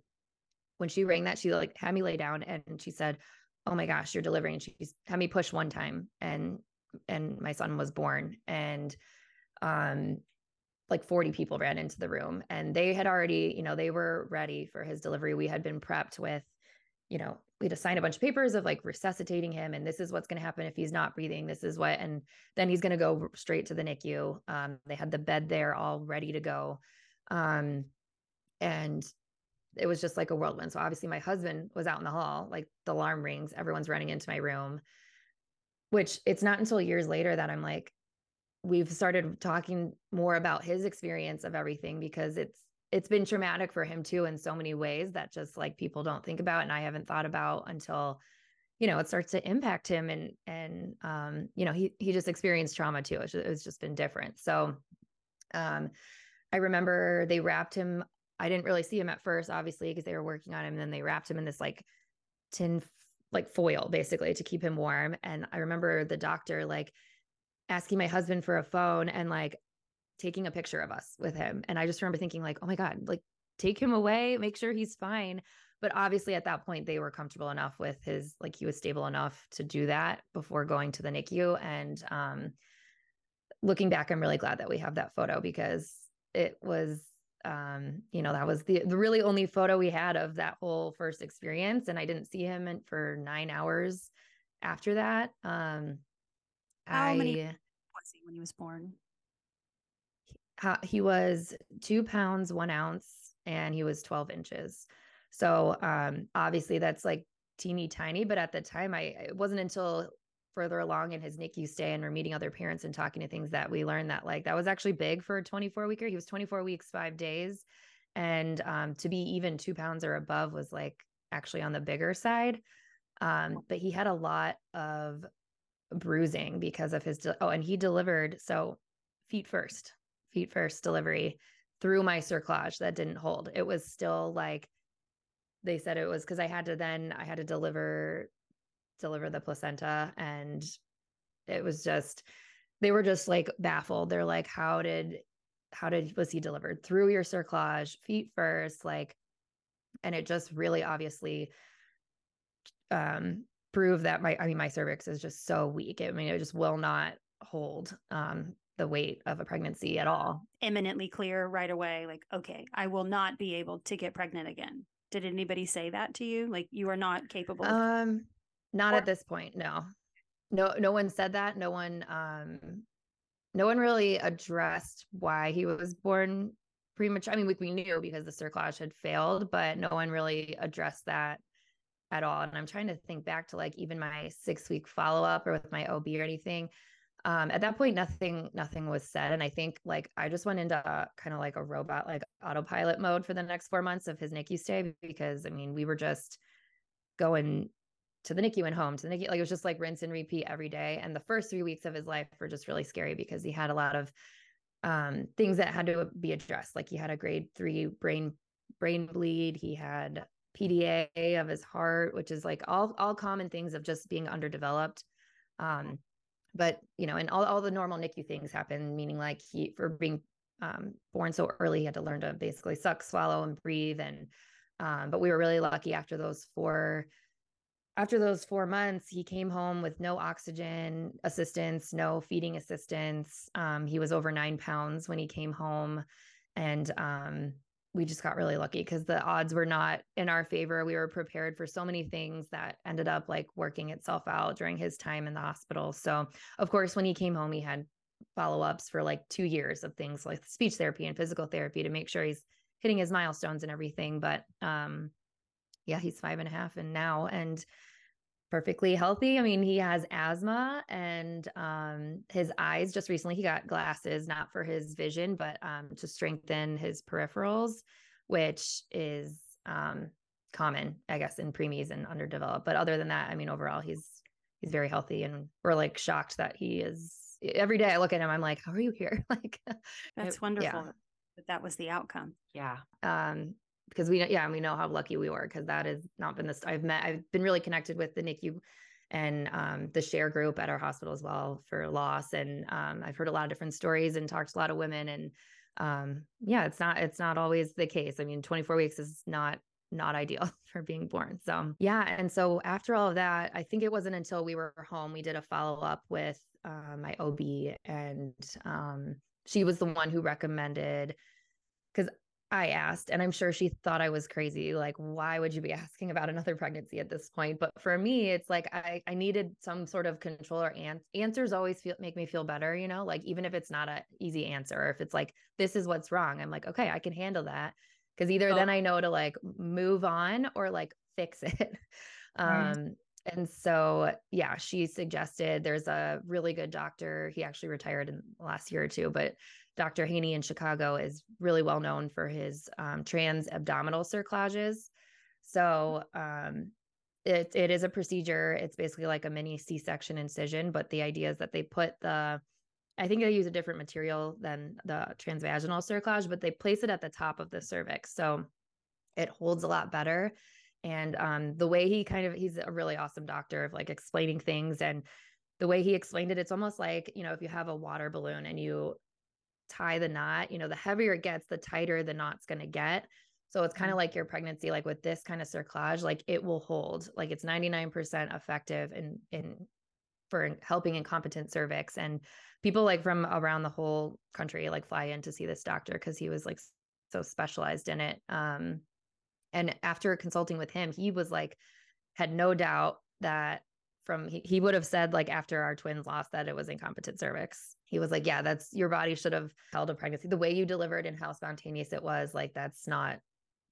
when she rang that, she like had me lay down and she said, Oh my gosh, you're delivering. And she's had me push one time and and my son was born. And um like 40 people ran into the room and they had already, you know, they were ready for his delivery. We had been prepped with, you know, we had to sign a bunch of papers of like resuscitating him and this is what's going to happen if he's not breathing. This is what, and then he's going to go straight to the NICU. Um, they had the bed there all ready to go. Um, and it was just like a whirlwind. So obviously my husband was out in the hall, like the alarm rings, everyone's running into my room, which it's not until years later that I'm like, we've started talking more about his experience of everything because it's it's been traumatic for him too in so many ways that just like people don't think about and I haven't thought about until you know it starts to impact him and and um you know he he just experienced trauma too it's just, it's just been different so um I remember they wrapped him I didn't really see him at first, obviously, because they were working on him. And then they wrapped him in this like tin, like foil, basically, to keep him warm. And I remember the doctor like asking my husband for a phone and like taking a picture of us with him. And I just remember thinking, like, oh my God, like take him away, make sure he's fine. But obviously, at that point, they were comfortable enough with his, like, he was stable enough to do that before going to the NICU. And um, looking back, I'm really glad that we have that photo because it was um, you know, that was the, the really only photo we had of that whole first experience. And I didn't see him for nine hours after that. Um, How I, many was he when he was born? He was two pounds, one ounce, and he was 12 inches. So um, obviously that's like teeny tiny, but at the time I it wasn't until further along in his NICU stay and we're meeting other parents and talking to things that we learned that like that was actually big for a 24 weeker. He was 24 weeks, five days. And um, to be even two pounds or above was like actually on the bigger side. Um, but he had a lot of bruising because of his, de- oh, and he delivered. So feet first, feet first delivery through my cerclage that didn't hold. It was still like, they said it was because I had to then I had to deliver deliver the placenta and it was just they were just like baffled they're like how did how did was he delivered through your cerclage feet first like and it just really obviously um proved that my i mean my cervix is just so weak i mean it just will not hold um the weight of a pregnancy at all Imminently clear right away like okay i will not be able to get pregnant again did anybody say that to you like you are not capable um not or- at this point, no. No no one said that. No one um no one really addressed why he was born premature. I mean, we, we knew because the cerclage had failed, but no one really addressed that at all. And I'm trying to think back to like even my six week follow up or with my OB or anything. Um, at that point, nothing, nothing was said. And I think like I just went into kind of like a robot, like autopilot mode for the next four months of his NICU stay because I mean, we were just going to the NICU and home to the NICU. Like it was just like rinse and repeat every day. And the first three weeks of his life were just really scary because he had a lot of um, things that had to be addressed. Like he had a grade three brain brain bleed. He had PDA of his heart, which is like all all common things of just being underdeveloped. Um, but you know, and all, all the normal NICU things happen, meaning like he for being um, born so early, he had to learn to basically suck, swallow, and breathe. And um, but we were really lucky after those four after those four months, he came home with no oxygen assistance, no feeding assistance. Um, he was over nine pounds when he came home. And um, we just got really lucky because the odds were not in our favor. We were prepared for so many things that ended up like working itself out during his time in the hospital. So, of course, when he came home, he had follow-ups for like two years of things like speech therapy and physical therapy to make sure he's hitting his milestones and everything. But um yeah, he's five and a half and now and perfectly healthy. I mean, he has asthma and um his eyes just recently he got glasses, not for his vision, but um to strengthen his peripherals, which is um common, I guess, in preemies and underdeveloped. But other than that, I mean, overall he's he's very healthy and we're like shocked that he is every day I look at him, I'm like, how are you here? like that's it- wonderful yeah. that that was the outcome. Yeah. um because we yeah we know how lucky we were because that has not been this i've met i've been really connected with the nicu and um, the share group at our hospital as well for loss and um, i've heard a lot of different stories and talked to a lot of women and um, yeah it's not it's not always the case. I mean 24 weeks is not not ideal for being born so yeah and so after all of that i think it wasn't until we were home we did a follow-up with uh, my ob and um, she was the one who recommended because I asked, and I'm sure she thought I was crazy. Like, why would you be asking about another pregnancy at this point? But for me, it's like I, I needed some sort of control or an- answers always feel make me feel better, you know, like even if it's not a easy answer, or if it's like, this is what's wrong, I'm like, okay, I can handle that. Cause either Oh. then I know to like move on or like fix it. Um, and so, yeah, she suggested there's a really good doctor. He actually retired in the last year or two, but Dr. Haney in Chicago is really well known for his um, trans abdominal cerclages. So um, it it is a procedure. It's basically like a mini C-section incision, but the idea is that they put the I think they use a different material than the transvaginal cerclage, but they place it at the top of the cervix. So it holds a lot better. And um, the way he kind of he's a really awesome doctor of like explaining things and the way he explained it, it's almost like, you know, if you have a water balloon and you tie the knot, you know, the heavier it gets, the tighter the knot's going to get. So it's kind of like your pregnancy, like with this kind of cerclage, like it will hold, like it's 99% effective in, in, for helping incompetent cervix. And people like from around the whole country, like fly in to see this doctor because he was like so specialized in it. Um, and after consulting with him, he was like, had no doubt that from he, he would have said like after our twins lost that it was incompetent cervix. He was like yeah that's your body should have held a pregnancy. The way you delivered and how spontaneous it was like that's not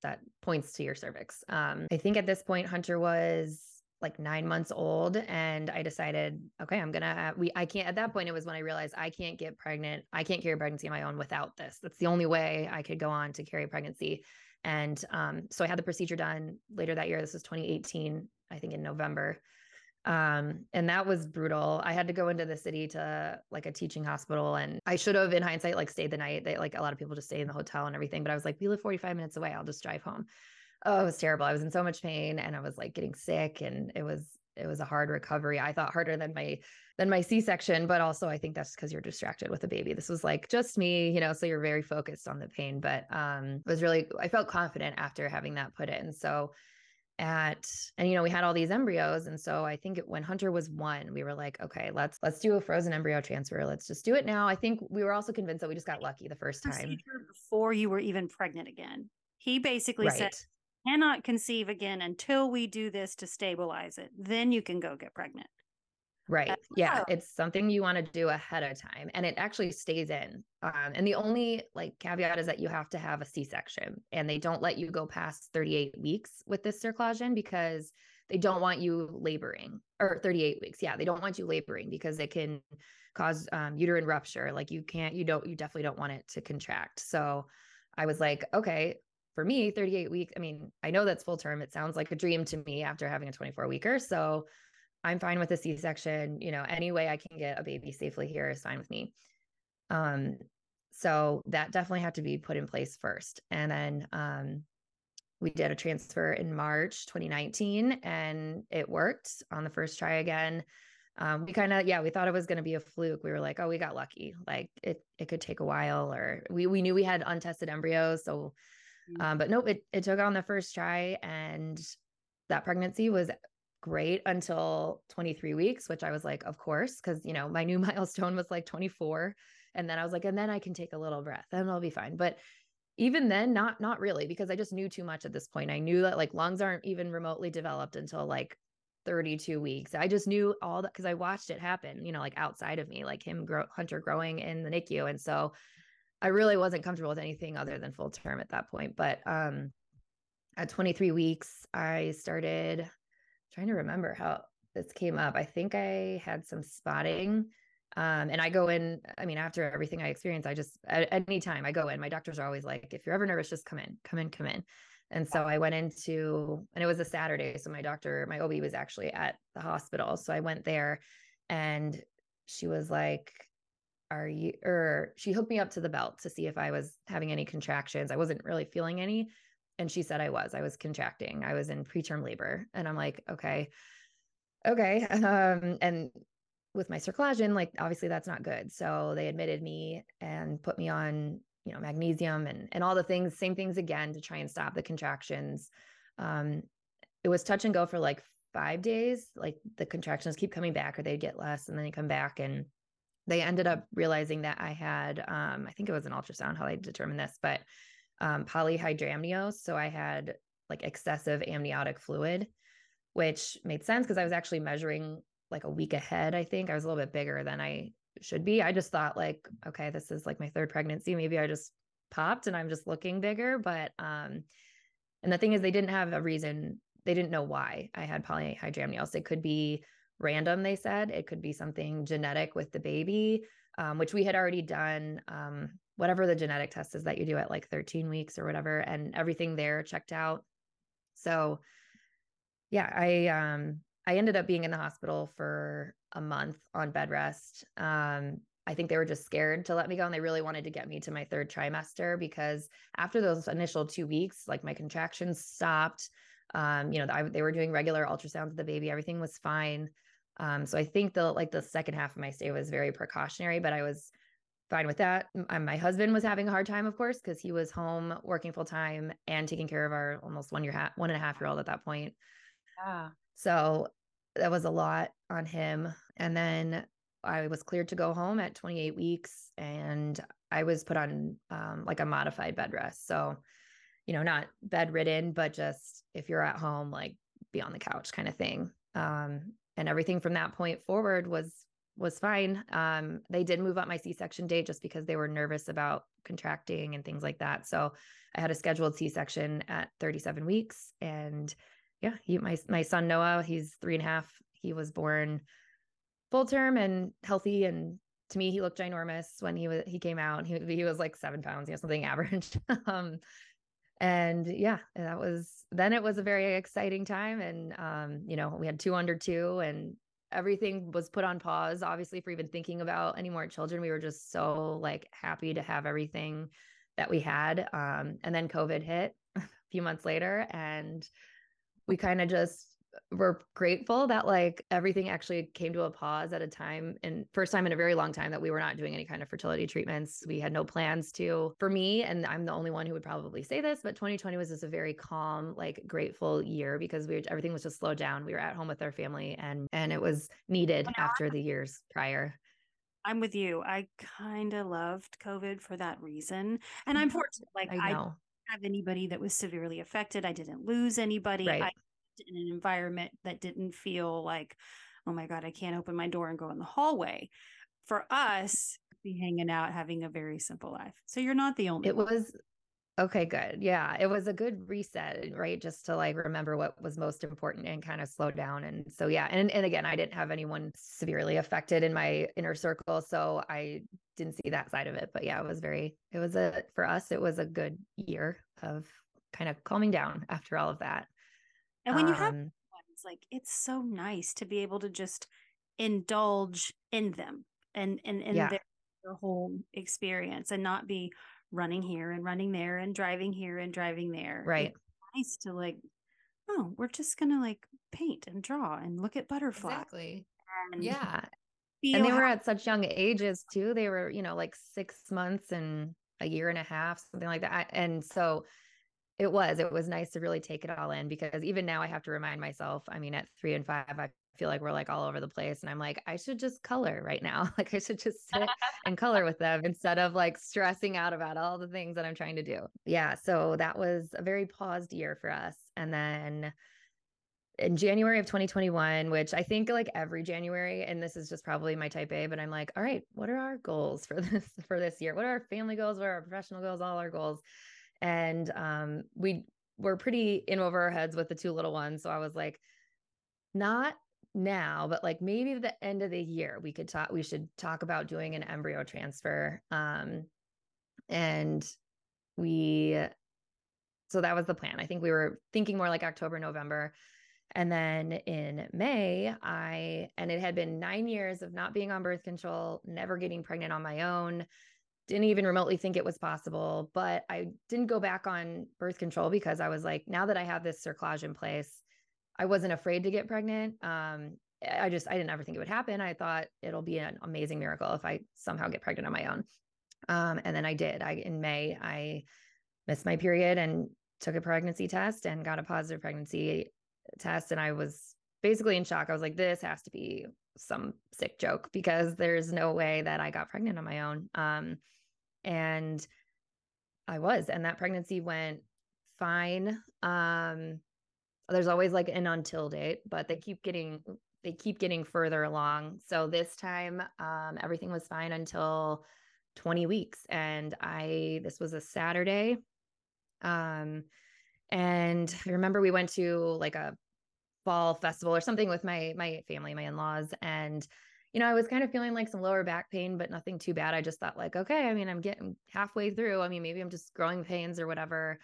that points to your cervix. Um i think at this point hunter was like nine months old and i decided okay i'm gonna have, we i can't at that point it was when i realized i can't get pregnant i can't carry pregnancy on my own without this. That's the only way i could go on to carry pregnancy. And um so i had the procedure done later that year. This was 2018 i think in november um and that was brutal. I had to go into the city to like a teaching hospital and i should have in hindsight like stayed the night. They like a lot of people just stay in the hotel and everything but i was like we live 45 minutes away. I'll just drive home. Oh it was terrible. I was in so much pain and i was like getting sick and it was it was a hard recovery. I thought harder than my than my c-section but also i think that's because you're distracted with a baby. This was like just me you know so you're very focused on the pain but um it was really i felt confident after having that put in. So at and you know we had all these embryos and so i think it, when hunter was one we were like okay let's let's do a frozen embryo transfer let's just do it now i think we were also convinced that we just got lucky the first time before you were even pregnant again. He basically said, cannot conceive again until we do this to stabilize it. Then you can go get pregnant. Right. Yeah. It's something you want to do ahead of time and it actually stays in. Um, and the only like caveat is that you have to have a C section and they don't let you go past 38 weeks with this cerclage in because they don't want you laboring or 38 weeks. Yeah. They don't want you laboring because it can cause um, uterine rupture. Like you can't, you don't, you definitely don't want it to contract. So I was like, okay, for me, 38 weeks. I mean, I know that's full term. It sounds like a dream to me after having a 24 weeker. So I'm fine with a C-section. You know, any way I can get a baby safely here is fine with me. Um, so that definitely had to be put in place first. And then um we did a transfer in March 2019 and it worked on the first try again. Um, we kind of, yeah, we thought it was going to be a fluke. We were like, oh, we got lucky. Like it, it could take a while, or we we knew we had untested embryos, so Mm. um, but nope, it, it took on the first try and that pregnancy was great until 23 weeks, which I was like, of course, because, you know, my new milestone was like 24. And then I was like, and then I can take a little breath and I'll be fine. But even then, not, not really, because I just knew too much at this point. I knew that like lungs aren't even remotely developed until like 32 weeks. I just knew all that because I watched it happen, you know, like outside of me, like him grow Hunter growing in the NICU. And so I really wasn't comfortable with anything other than full term at that point. But um at 23 weeks, I started trying to remember how this came up. I think I had some spotting. Um, and I go in, I mean, after everything I experienced, I just, at any time I go in, my doctors are always like, if you're ever nervous, just come in, come in, come in. And so I went into, and it was a Saturday. So my doctor, my OB was actually at the hospital. So I went there and she was like, Are you, or she hooked me up to the belt to see if I was having any contractions. I wasn't really feeling any. And she said I was, I was contracting. I was in preterm labor. And I'm like, okay, okay. Um, and with my cerclage in, like obviously that's not good. So they admitted me and put me on, you know, magnesium and and all the things, same things again to try and stop the contractions. Um, it was touch and go for like five days. Like the contractions keep coming back or they'd get less and then they come back. And they ended up realizing that I had um, I think it was an ultrasound how they determined this, but um, polyhydramnios. So I had like excessive amniotic fluid, which made sense because I was actually measuring like a week ahead. I think I was a little bit bigger than I should be. I just thought like, okay, this is like my third pregnancy. Maybe I just popped and I'm just looking bigger. But um, and the thing is, they didn't have a reason. They didn't know why I had polyhydramnios. It could be random. They said it could be something genetic with the baby, um, which we had already done. Um, whatever the genetic test is that you do at like 13 weeks or whatever, and everything there checked out. So yeah, I um I ended up being in the hospital for a month on bed rest. Um, I think they were just scared to let me go and they really wanted to get me to my third trimester because after those initial two weeks, like my contractions stopped. Um, you know, I, they were doing regular ultrasounds of the baby, everything was fine. Um, so I think the like the second half of my stay was very precautionary, but I was fine with that. My husband was having a hard time, of course, because he was home working full time and taking care of our almost one year, ha- one and a half year old at that point. Yeah. So that was a lot on him. And then I was cleared to go home at 28 weeks and I was put on um, like a modified bed rest. So, you know, not bedridden, but just if you're at home, like be on the couch kind of thing. Um, and everything from that point forward was was fine. Um, they did move up my C-section date just because they were nervous about contracting and things like that. So I had a scheduled C-section at 37 weeks and yeah, he, my my son Noah, he's three and a half. He was born full term and healthy, and to me, he looked ginormous when he was he came out. He he was like seven pounds, you know, something average. um, and yeah, that was then it was a very exciting time, and um, you know, we had two under two, and everything was put on pause. Obviously, for even thinking about any more children, we were just so like happy to have everything that we had. Um, and then COVID hit a few months later, and we kind of just were grateful that like everything actually came to a pause at a time and first time in a very long time that we were not doing any kind of fertility treatments. We had no plans to. For me, and I'm the only one who would probably say this, but 2020 was just a very calm, like grateful year because we everything was just slowed down. We were at home with our family and and it was needed after the years prior. I'm with you. I kind of loved COVID for that reason. And I'm mm-hmm. fortunate. Like I, I have anybody that was severely affected. I didn't lose anybody. Right. I in an environment that didn't feel like, oh my God, I can't open my door and go in the hallway. For us, be hanging out, having a very simple life. So you're not the only. It one. was okay, good. Yeah, it was a good reset, right? Just to like remember what was most important and kind of slow down. And so yeah, and and again, I didn't have anyone severely affected in my inner circle, so I didn't see that side of it. But yeah, it was very. It was a for us. It was a good year of kind of calming down after all of that. And when um, you have um ones, like it's so nice to be able to just indulge in them and and and yeah. their, their whole experience and not be running here and running there and driving here and driving there. Right. It's nice to like, oh, we're just gonna like paint and draw and look at butterflies. Exactly. And yeah. And they were at such young ages too. They were, you know, like six months and a year and a half, something like that. And so it was, it was nice to really take it all in because even now I have to remind myself, I mean, at three and five, I feel like we're like all over the place. And I'm like, I should just color right now. Like I should just sit and color with them instead of like stressing out about all the things that I'm trying to do. Yeah. So that was a very paused year for us. And then in January of 2021, which I think like every January, and this is just probably my type A, but I'm like, all right, what are our goals for this for this year? What are our family goals? What are our professional goals? All our goals. And um, we were pretty in over our heads with the two little ones. So I was like, not now, but like maybe the end of the year, we could talk, we should talk about doing an embryo transfer. Um, and we, so that was the plan. I think we were thinking more like October, November. And then in May, I, and it had been nine years of not being on birth control, never getting pregnant on my own, didn't even remotely think it was possible. But I didn't go back on birth control because I was like, now that I have this cerclage in place, I wasn't afraid to get pregnant. Um, I just, I didn't ever think it would happen. I thought it'll be an amazing miracle if I somehow get pregnant on my own. Um, and then I did. I, in May, I missed my period and took a pregnancy test and got a positive pregnancy test and I was basically in shock. I was like, this has to be some sick joke because there's no way that I got pregnant on my own. Um, and I was, and that pregnancy went fine. Um, there's always like an until date, but they keep getting they keep getting further along. So this time, um, everything was fine until 20 weeks, and I this was a Saturday. Um, and I remember we went to like a fall festival or something with my my family, my in-laws, and you know, I was kind of feeling like some lower back pain, but nothing too bad. I just thought like, okay, I mean, I'm getting halfway through. I mean, maybe I'm just growing pains or whatever.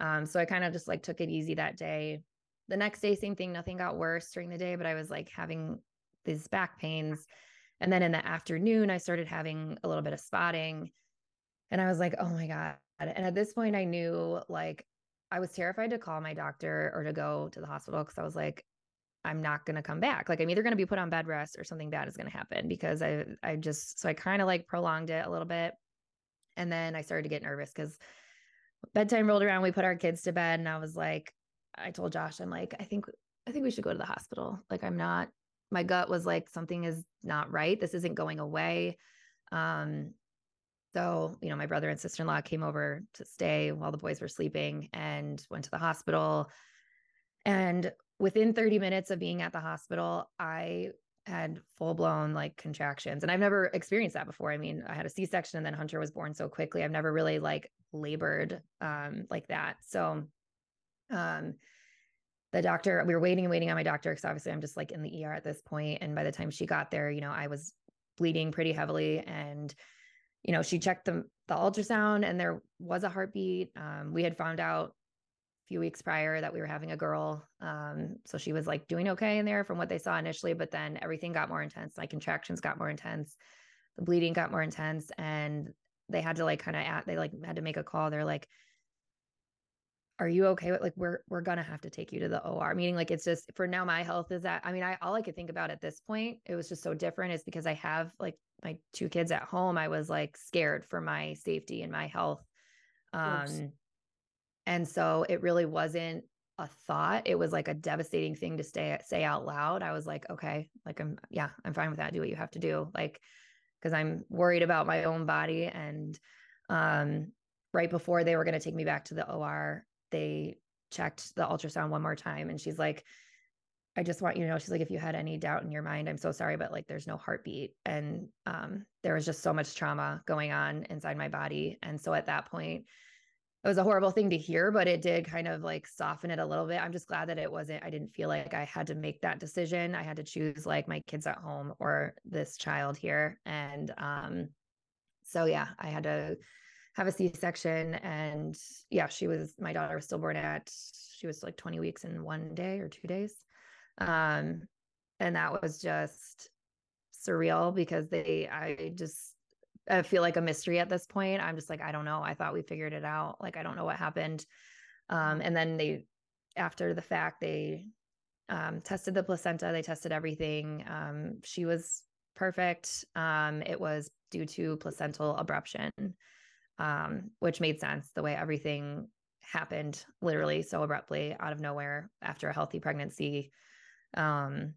Um, so I kind of just like took it easy that day. The next day, same thing, nothing got worse during the day, but I was like having these back pains. And then in the afternoon, I started having a little bit of spotting. And I was like, oh my God. And at this point, I knew like I was terrified to call my doctor or to go to the hospital because I was like, I'm not going to come back. Like I'm either going to be put on bed rest or something bad is going to happen because I I just so I kind of like prolonged it a little bit. And then I started to get nervous cuz bedtime rolled around, we put our kids to bed and I was like I told Josh I'm like I think I think we should go to the hospital. Like I'm not my gut was like something is not right. This isn't going away. Um so, you know, my brother and sister in law came over to stay while the boys were sleeping and went to the hospital. And within 30 minutes of being at the hospital, I had full blown like contractions. And I've never experienced that before. I mean, I had a C section and then Hunter was born so quickly. I've never really like labored um, like that. So, um, the doctor, we were waiting and waiting on my doctor because obviously I'm just like in the ER at this point. And by the time she got there, you know, I was bleeding pretty heavily and you know, she checked the the ultrasound and there was a heartbeat. Um, we had found out few weeks prior that we were having a girl. Um, so she was like doing okay in there from what they saw initially, but then everything got more intense. My contractions got more intense, the bleeding got more intense, and they had to like kind of they like had to make a call. They're like, are you okay with like we're we're gonna have to take you to the OR meaning like it's just for now my health is that I mean I all I could think about at this point it was just so different is because I have like my two kids at home I was like scared for my safety and my health um and so it really wasn't a thought. It was like a devastating thing to stay say out loud. I was like okay like I'm yeah I'm fine with that. Do what you have to do. Like because I'm worried about my own body and um right before they were going to take me back to the OR they checked the ultrasound one more time and she's like I just want you to know she's like if you had any doubt in your mind I'm so sorry but like there's no heartbeat. And um there was just so much trauma going on inside my body. And so at that point it was a horrible thing to hear but it did kind of like soften it a little bit. I'm just glad that it wasn't I didn't feel like I had to make that decision. I had to choose like my kids at home or this child here. And um so yeah I had to have a C-section and yeah, she was my daughter was still born at she was like 20 weeks in one day or two days. Um and that was just surreal because they I just I feel like a mystery at this point. I'm just like I don't know. I thought we figured it out. Like I don't know what happened. Um and then they after the fact they um tested the placenta, they tested everything. Um she was perfect. Um it was due to placental abruption um, which made sense the way everything happened literally so abruptly out of nowhere after a healthy pregnancy. Um,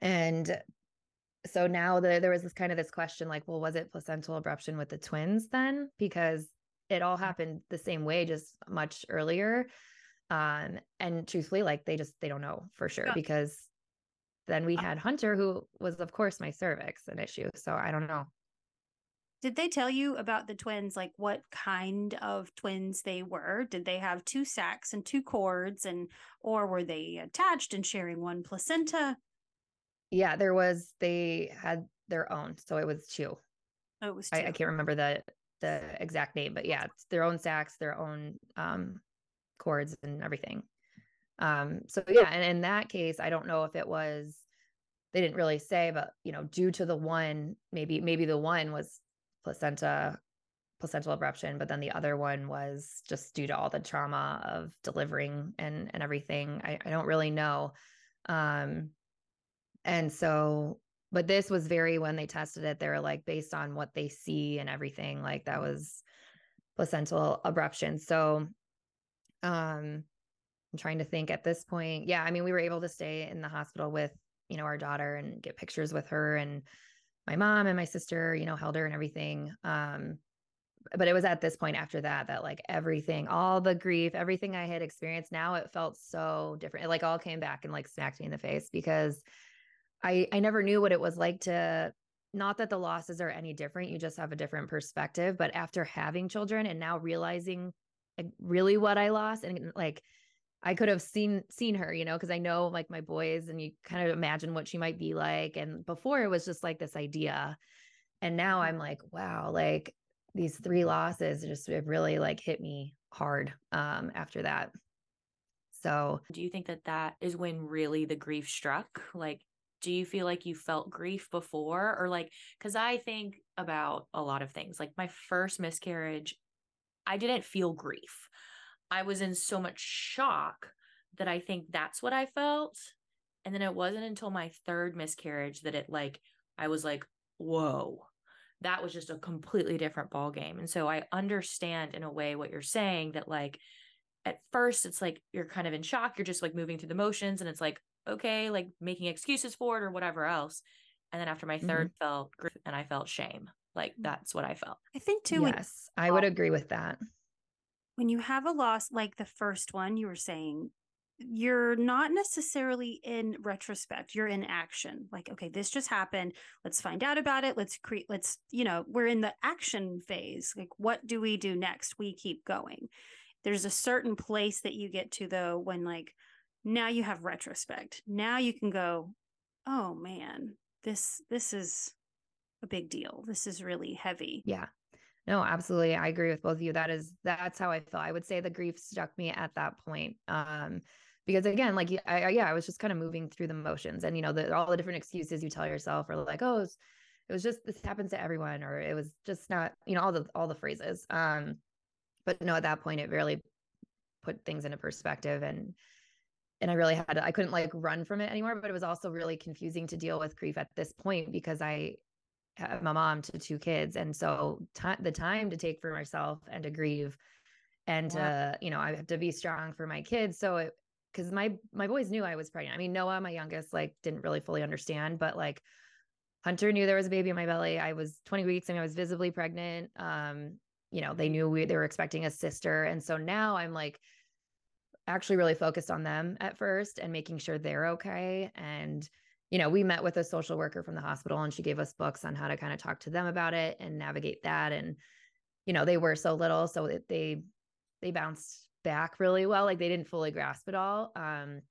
and so now the, there was this kind of this question like, well, was it placental abruption with the twins then? Because it all happened the same way, just much earlier. Um, and truthfully, like they just they don't know for sure Yeah. because then we had Hunter, who was of course my cervix an issue. So I don't know. Did they tell you about the twins, like what kind of twins they were? Did they have two sacs and two cords, and or were they attached and sharing one placenta? Yeah, there was they had their own, so it was two. Oh, it was two. I, I can't remember the the exact name, but yeah, it's their own sacs, their own um cords and everything. Um, so yeah, and in that case, I don't know if it was they didn't really say, but you know, due to the one, maybe maybe the one was placenta placental abruption, but then the other one was just due to all the trauma of delivering and and everything. I, I don't really know. Um and so but this was very when they tested it, they were like based on what they see and everything, like that was placental abruption. So um I'm trying to think at this point. Yeah, I mean, we were able to stay in the hospital with, you know, our daughter and get pictures with her and my mom and my sister, you know, held her and everything. Um, but it was at this point after that that like everything, all the grief, everything I had experienced, now it felt so different. It like all came back and like smacked me in the face because I I never knew what it was like to not that the losses are any different, you just have a different perspective. But after having children and now realizing like, really what I lost and like I could have seen seen her, you know, because I know like my boys and you kind of imagine what she might be like. And before it was just like this idea. And now I'm like, wow, like these three losses just really like hit me hard um after that. So Do you think that that is when really the grief struck? Like, do you feel like you felt grief before? Or like, because I think about a lot of things. Like, my first miscarriage, I didn't feel grief. I was in so much shock that I think that's what I felt. And then it wasn't until my third miscarriage that it like, I was like, whoa, that was just a completely different ball game. And so I understand in a way what you're saying that like at first it's like you're kind of in shock, you're just like moving through the motions and it's like, okay, like making excuses for it or whatever else. And then after my mm-hmm. 3rd felt grief and I felt shame. Like mm. that's what I felt. I think too. when- yes, I would agree with that. when you have a loss like the first one you were saying you're not necessarily in retrospect you're in action like okay this just happened let's find out about it let's create let's you know we're in the action phase like what do we do next we keep going there's a certain place that you get to though when like now you have retrospect now you can go oh man this this is a big deal this is really heavy Yeah. No, absolutely. I agree with both of you. That is that's how I feel I would say the grief struck me at that point. Um because again, like I, I yeah, I was just kind of moving through the motions and you know, the all the different excuses you tell yourself are like, "Oh, it was, it was just this happens to everyone or it was just not, you know, all the all the phrases." Um but no, at that point it really put things into perspective and and I really had to, I couldn't like run from it anymore, but it was also really confusing to deal with grief at this point because I have my mom to two kids and so ti the time to take for myself and to grieve and to you know i have to be strong for my kids so it because my my boys knew i was pregnant. I mean noah my youngest like didn't really fully understand but like hunter knew there was a baby in my belly. I was 20 weeks and i was visibly pregnant. Um you know they knew we they were expecting a sister and so now i'm like actually really focused on them at first and making sure they're okay and you know, we met with a social worker from the hospital and she gave us books on how to kind of talk to them about it and navigate that. And, you know, they were so little, so they, they bounced back really well. Like they didn't fully grasp it all. Um,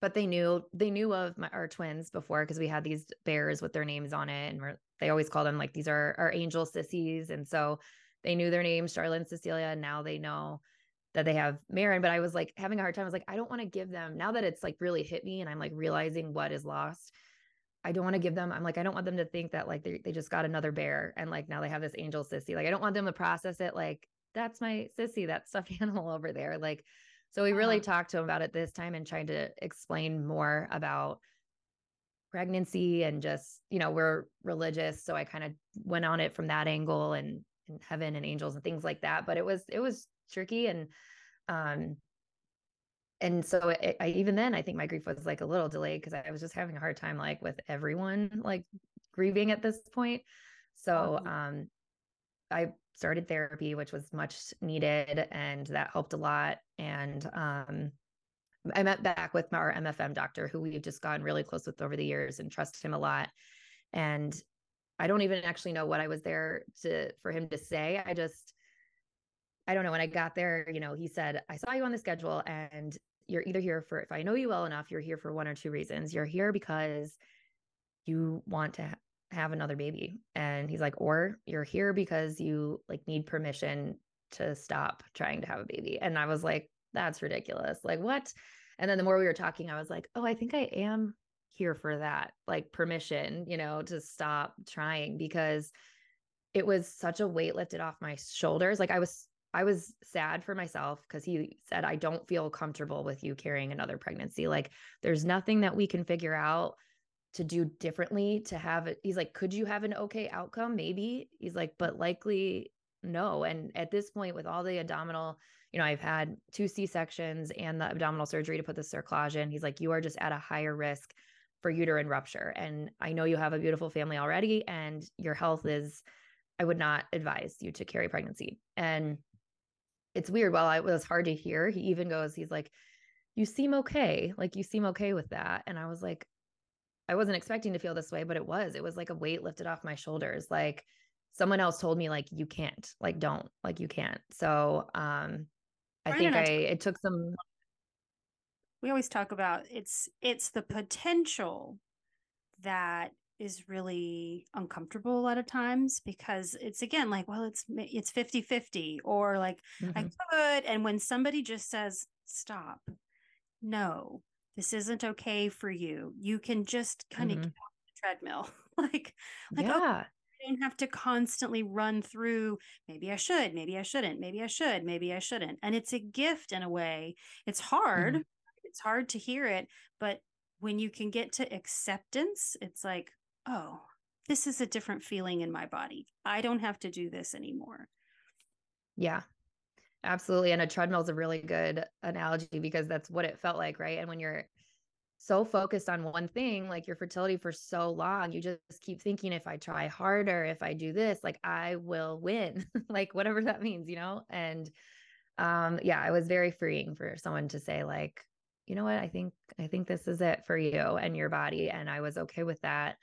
but they knew, they knew of my, our twins before because we had these bears with their names on it. And they always call them like, these are our angel sissies. And so they knew their names, Charlotte and Cecilia. And now they know that they have Marin, but I was like having a hard time. I was like, I don't want to give them now that it's like really hit me and I'm like realizing what is lost. I don't want to give them, I'm like, I don't want them to think that like they, they just got another bear and like now they have this angel sissy. Like, I don't want them to process it like that's my sissy, that stuffed animal over there. Like, so we really Uh-huh. talked to him about it this time and trying to explain more about pregnancy and just, you know, we're religious. So I kind of went on it from that angle and, and heaven and angels and things like that. But it was, it was tricky and um and so it, I even then I think my grief was like a little delayed because I was just having a hard time like with everyone like grieving at this point. So um I started therapy, which was much needed, and that helped a lot. And um, I met back with our MFM doctor, who we've just gotten really close with over the years and trust him a lot. And I don't even actually know what I was there to for him to say. I just I don't know. When I got there, you know, he said, I saw you on the schedule and you're either here for if I know you well enough, you're here for one or two reasons. You're here because you want to ha- have another baby. And he's like, or you're here because you like need permission to stop trying to have a baby. And I was like, that's ridiculous. Like, what? And then the more we were talking, I was like, oh, I think I am here for that, like permission, you know, to stop trying because it was such a weight lifted off my shoulders. Like I was I was sad for myself because he said, I don't feel comfortable with you carrying another pregnancy. Like, there's nothing that we can figure out to do differently to have it. He's like, could you have an okay outcome? Maybe. He's like, but likely no. And at this point, with all the abdominal, you know, I've had two C sections and the abdominal surgery to put the cerclage in. He's like, you are just at a higher risk for uterine rupture. And I know you have a beautiful family already, and your health is, I would not advise you to carry pregnancy. And it's weird. While it was hard to hear, he even goes, he's like, You seem okay. Like, you seem okay with that. And I was like, I wasn't expecting to feel this way, but it was. It was like a weight lifted off my shoulders. Like, someone else told me, like, you can't, like, don't, like, you can't. So, um, I think I, it took some. We always talk about it's it's the potential that is really uncomfortable a lot of times because it's again like well it's it's 50 50 or like mm-hmm. i could and when somebody just says stop no this isn't okay for you you can just kind of mm-hmm. get off the treadmill like like oh, yeah. I don't have to constantly run through maybe I should, maybe I shouldn't, maybe I should, maybe I shouldn't. And it's a gift in a way. It's hard. Mm-hmm. It's hard to hear it, but when you can get to acceptance, it's like, oh, this is a different feeling in my body. I don't have to do this anymore. Yeah, absolutely. And a treadmill is a really good analogy because that's what it felt like, right? And when you're so focused on one thing, like your fertility for so long, you just keep thinking, if I try harder, if I do this, like I will win, like whatever that means, you know? And um, yeah, it was very freeing for someone to say, like, you know what, I think, I think this is it for you and your body. And I was okay with that.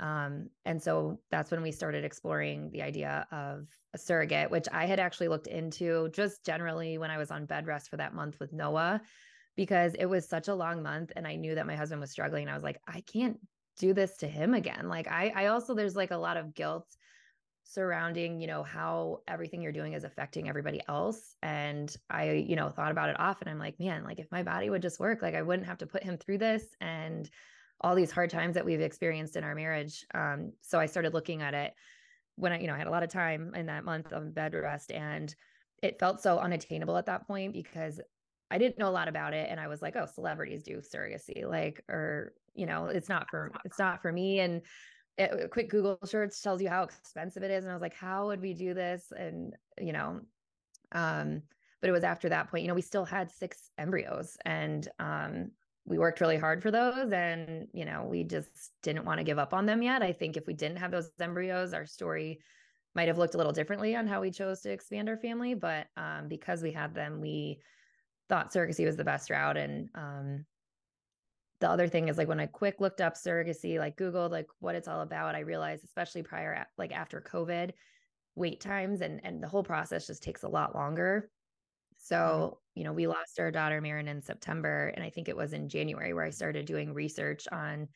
Um, and so that's when we started exploring the idea of a surrogate, which I had actually looked into just generally when I was on bed rest for that month with Noah, because it was such a long month. And I knew that my husband was struggling. I was like, I can't do this to him again. Like, I, I also, there's like a lot of guilt surrounding you know how everything you're doing is affecting everybody else and i you know thought about it often i'm like man like if my body would just work like i wouldn't have to put him through this and all these hard times that we've experienced in our marriage. Um, so I started looking at it when I, you know, I had a lot of time in that month of bed rest and it felt so unattainable at that point because I didn't know a lot about it. And I was like, oh, celebrities do surrogacy, like, or, you know, it's not for, it's not for me. And it, a quick Google search tells you how expensive it is. And I was like, how would we do this? And, you know, um, but it was after that point, you know, we still had six embryos and, um, we worked really hard for those and you know we just didn't want to give up on them yet. I think if we didn't have those embryos our story might have looked a little differently on how we chose to expand our family but um, because we had them we thought surrogacy was the best route and um, the other thing is like when i quick looked up surrogacy like googled like what it's all about i realized especially prior like after covid wait times and and the whole process just takes a lot longer so, mm-hmm. you know, we lost our daughter Marin in September. And I think it was in January where I started doing research on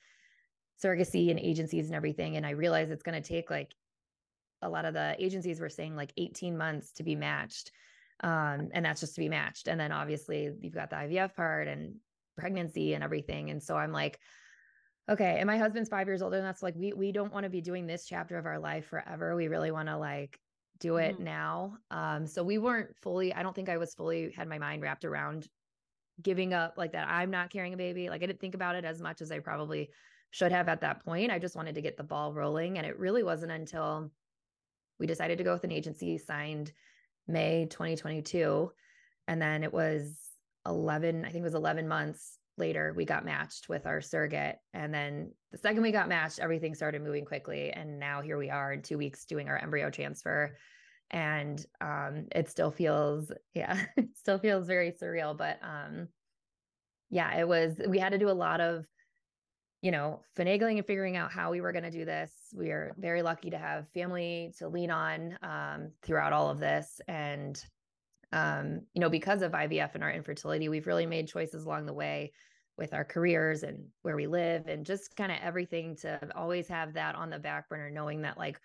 surrogacy and agencies and everything. And I realized it's going to take like a lot of the agencies were saying like 18 months to be matched. Um, and that's just to be matched. And then obviously you've got the IVF part and pregnancy and everything. And so I'm like, okay, and my husband's five years older, and that's like we we don't want to be doing this chapter of our life forever. We really want to like do it mm-hmm. now. Um, so we weren't fully, I don't think I was fully had my mind wrapped around giving up like that. I'm not carrying a baby. Like I didn't think about it as much as I probably should have at that point. I just wanted to get the ball rolling. And it really wasn't until we decided to go with an agency signed May 2022. And then it was 11, I think it was 11 months later, we got matched with our surrogate. And then the second we got matched, everything started moving quickly. And now here we are in two weeks doing our embryo transfer. and um it still feels yeah it still feels very surreal but um yeah it was we had to do a lot of you know finagling and figuring out how we were going to do this we are very lucky to have family to lean on um throughout all of this and um you know because of IVF and our infertility we've really made choices along the way with our careers and where we live and just kind of everything to always have that on the back burner knowing that like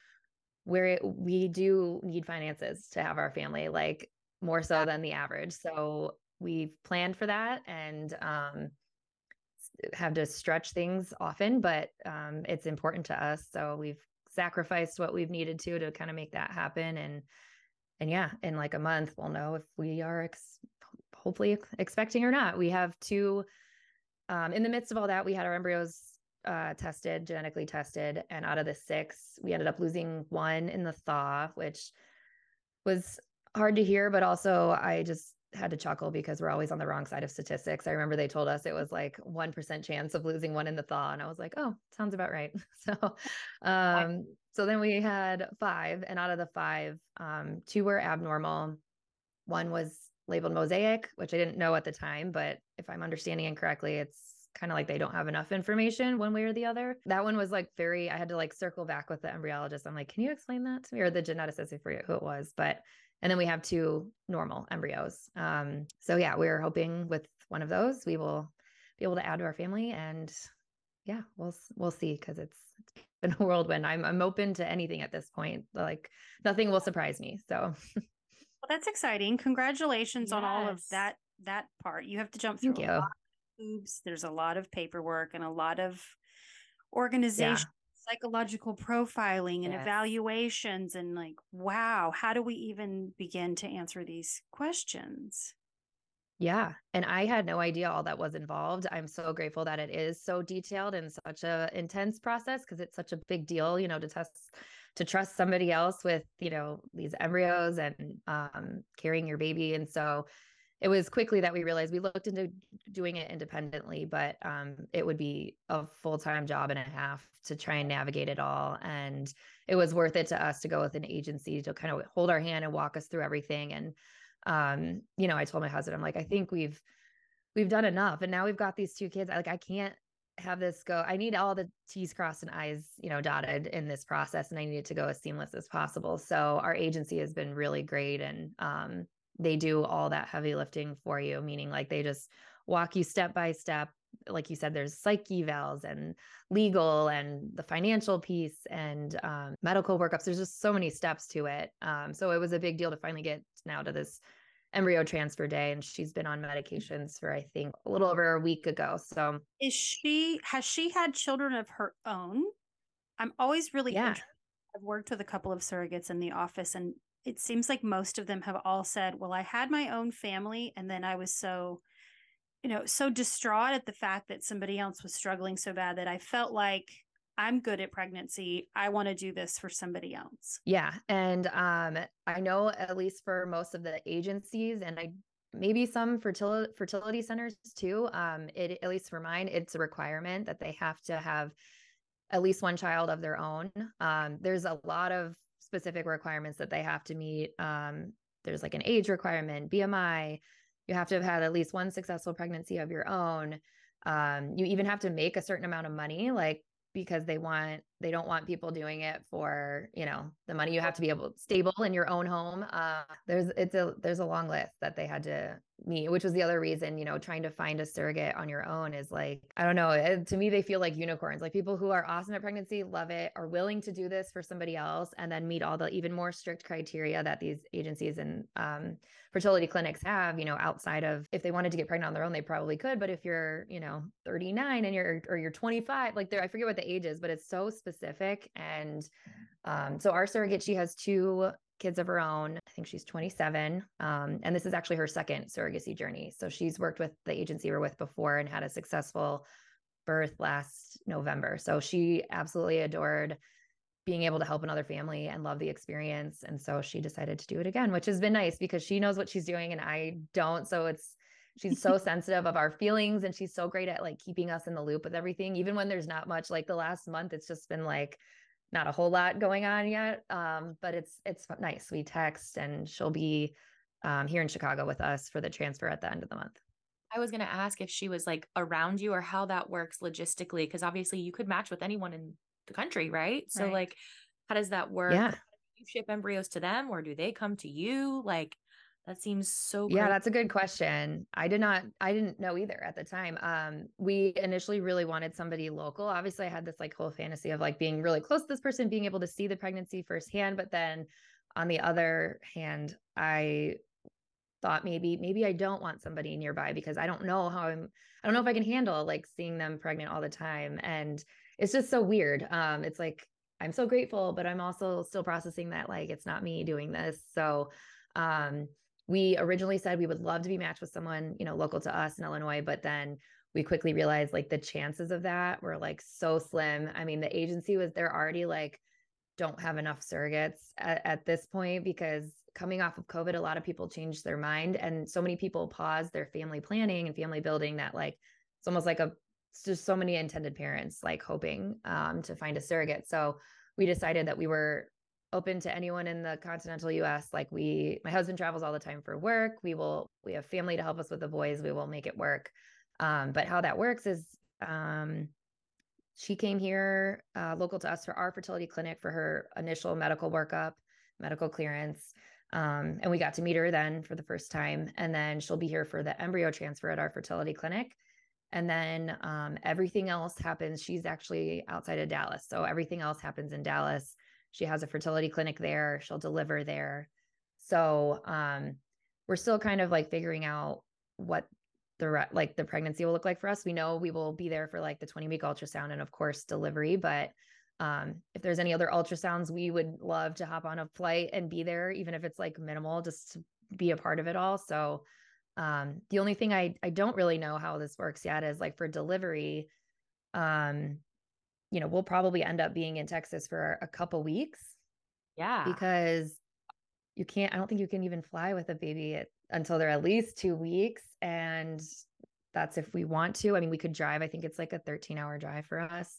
where we do need finances to have our family, like more so than the average. So we've planned for that and um, have to stretch things often, but um, it's important to us. So we've sacrificed what we've needed to to kind of make that happen. And and yeah, in like a month, we'll know if we are ex- hopefully expecting or not. We have two. Um, in the midst of all that, we had our embryos uh, tested, genetically tested, and out of the six, we ended up losing one in the thaw, which was hard to hear, but also I just had to chuckle because we're always on the wrong side of statistics. I remember they told us it was like 1% chance of losing one in the thaw. And I was like, oh, sounds about right. So, um, so then we had five, and out of the five, um, two were abnormal. One was labeled mosaic, which I didn't know at the time, but if I'm understanding incorrectly, it's kind of like they don't have enough information one way or the other. That one was like very, I had to like circle back with the embryologist. I'm like, can you explain that to me? Or the geneticist, I forget who it was. But, and then we have two normal embryos. Um, so yeah, we're hoping with one of those, we will be able to add to our family. And yeah, we'll, we'll see. Cause it's, it's been a whirlwind. I'm, I'm open to anything at this point. Like nothing will surprise me. So. Well, that's exciting. Congratulations yes. on all of that that part. You have to jump through Thank a lot hoops. There's a lot of paperwork and a lot of organization. Psychological profiling and yes. evaluations. And like, wow, how do we even begin to answer these questions? Yeah. And I had no idea all that was involved. I'm so grateful that it is so detailed and such a intense process because it's such a big deal, you know, to test to trust somebody else with, you know, these embryos and um carrying your baby. And so it was quickly that we realized we looked into doing it independently, but um, it would be a full time job and a half to try and navigate it all. And it was worth it to us to go with an agency to kind of hold our hand and walk us through everything. And, um, you know, I told my husband, I'm like, I think we've, we've done enough. And now we've got these two kids. Like, I can't have this go. I need all the T's crossed and I's, you know, dotted in this process. And I need it to go as seamless as possible. So our agency has been really great. And, um, they do all that heavy lifting for you, meaning like they just walk you step by step. Like you said, there's psych evals and legal and the financial piece and um, medical workups. There's just so many steps to it. Um, so it was a big deal to finally get now to this embryo transfer day and she's been on medications for i think a little over a week ago so is she has she had children of her own i'm always really yeah. i've worked with a couple of surrogates in the office and it seems like most of them have all said, well, I had my own family and then I was so, you know, so distraught at the fact that somebody else was struggling so bad that I felt like I'm good at pregnancy. I want to do this for somebody else. Yeah. And um, I know at least for most of the agencies and I maybe some fertility fertility centers too. Um, it at least for mine, it's a requirement that they have to have at least one child of their own. Um, there's a lot of specific requirements that they have to meet. Um, there's like an age requirement, BMI. You have to have had at least one successful pregnancy of your own. Um, you even have to make a certain amount of money, like because they want they don't want people doing it for you know the money. You have to be able stable in your own home. Uh there's it's a there's a long list that they had to meet which was the other reason you know trying to find a surrogate on your own is like i don't know it, to me they feel like unicorns. Like people who are awesome at pregnancy love it are willing to do this for somebody else and then meet all the even more strict criteria that these agencies and um, fertility clinics have you know outside of if they wanted to get pregnant on their own they probably could. But if you're you know 39 and you're or you're 25 like there i forget what the age is but it's so specific specific. And um, so our surrogate, she has two kids of her own. I think she's 27. Um, and this is actually her second surrogacy journey. So she's worked with the agency we are with before and had a successful birth last November. So she absolutely adored being able to help another family and love the experience. And so she decided to do it again, which has been nice because she knows what she's doing and I don't. So it's she's so sensitive of our feelings and she's so great at like keeping us in the loop with everything even when there's not much like the last month it's just been like not a whole lot going on yet. Um, but it's it's nice. We text and she'll be um, here in Chicago with us for the transfer at the end of the month. I was going to ask if she was like around you or how that works logistically because obviously you could match with anyone in the country, right? So Right. like how does that work? Yeah. Do you ship embryos to them or do they come to you? Like that seems so Yeah, that's a good question. I did not I didn't know either at the time. Um we initially really wanted somebody local. Obviously I had this like whole fantasy of like being really close to this person, being able to see the pregnancy firsthand, but then on the other hand, I thought maybe maybe I don't want somebody nearby because I don't know how I'm I don't know if I can handle like seeing them pregnant all the time and it's just so weird. Um it's like I'm so grateful, but I'm also still processing that like it's not me doing this. So um we originally said we would love to be matched with someone, you know, local to us in Illinois, but then we quickly realized like the chances of that were like so slim. I mean, the agency was they're already like don't have enough surrogates at, at this point because coming off of COVID, a lot of people changed their mind and so many people paused their family planning and family building that like it's almost like a just so many intended parents like hoping um, to find a surrogate. So we decided that we were open to anyone in the continental US. Like we, my husband travels all the time for work. We will, we have family to help us with the boys. We will make it work. Um, but how that works is, um, she came here uh, local to us for our fertility clinic for her initial medical workup, medical clearance. Um, and we got to meet her then for the first time. And then she'll be here for the embryo transfer at our fertility clinic. And then um, everything else happens. She's actually outside of Dallas. So everything else happens in Dallas. She has a fertility clinic there. She'll deliver there. So um, we're still kind of like figuring out what the re- like the pregnancy will look like for us. We know we will be there for like the 20 week ultrasound and of course delivery, but um, if there's any other ultrasounds, we would love to hop on a flight and be there, even if it's like minimal, just to be a part of it all. So um, the only thing I I don't really know how this works yet is like for delivery, um, you know, we'll probably end up being in Texas for a couple weeks yeah. because you can't i don't think you can even fly with a baby at, until they're at least two weeks and that's if we want to. I mean we could drive i think it's like a 13 hour drive for us.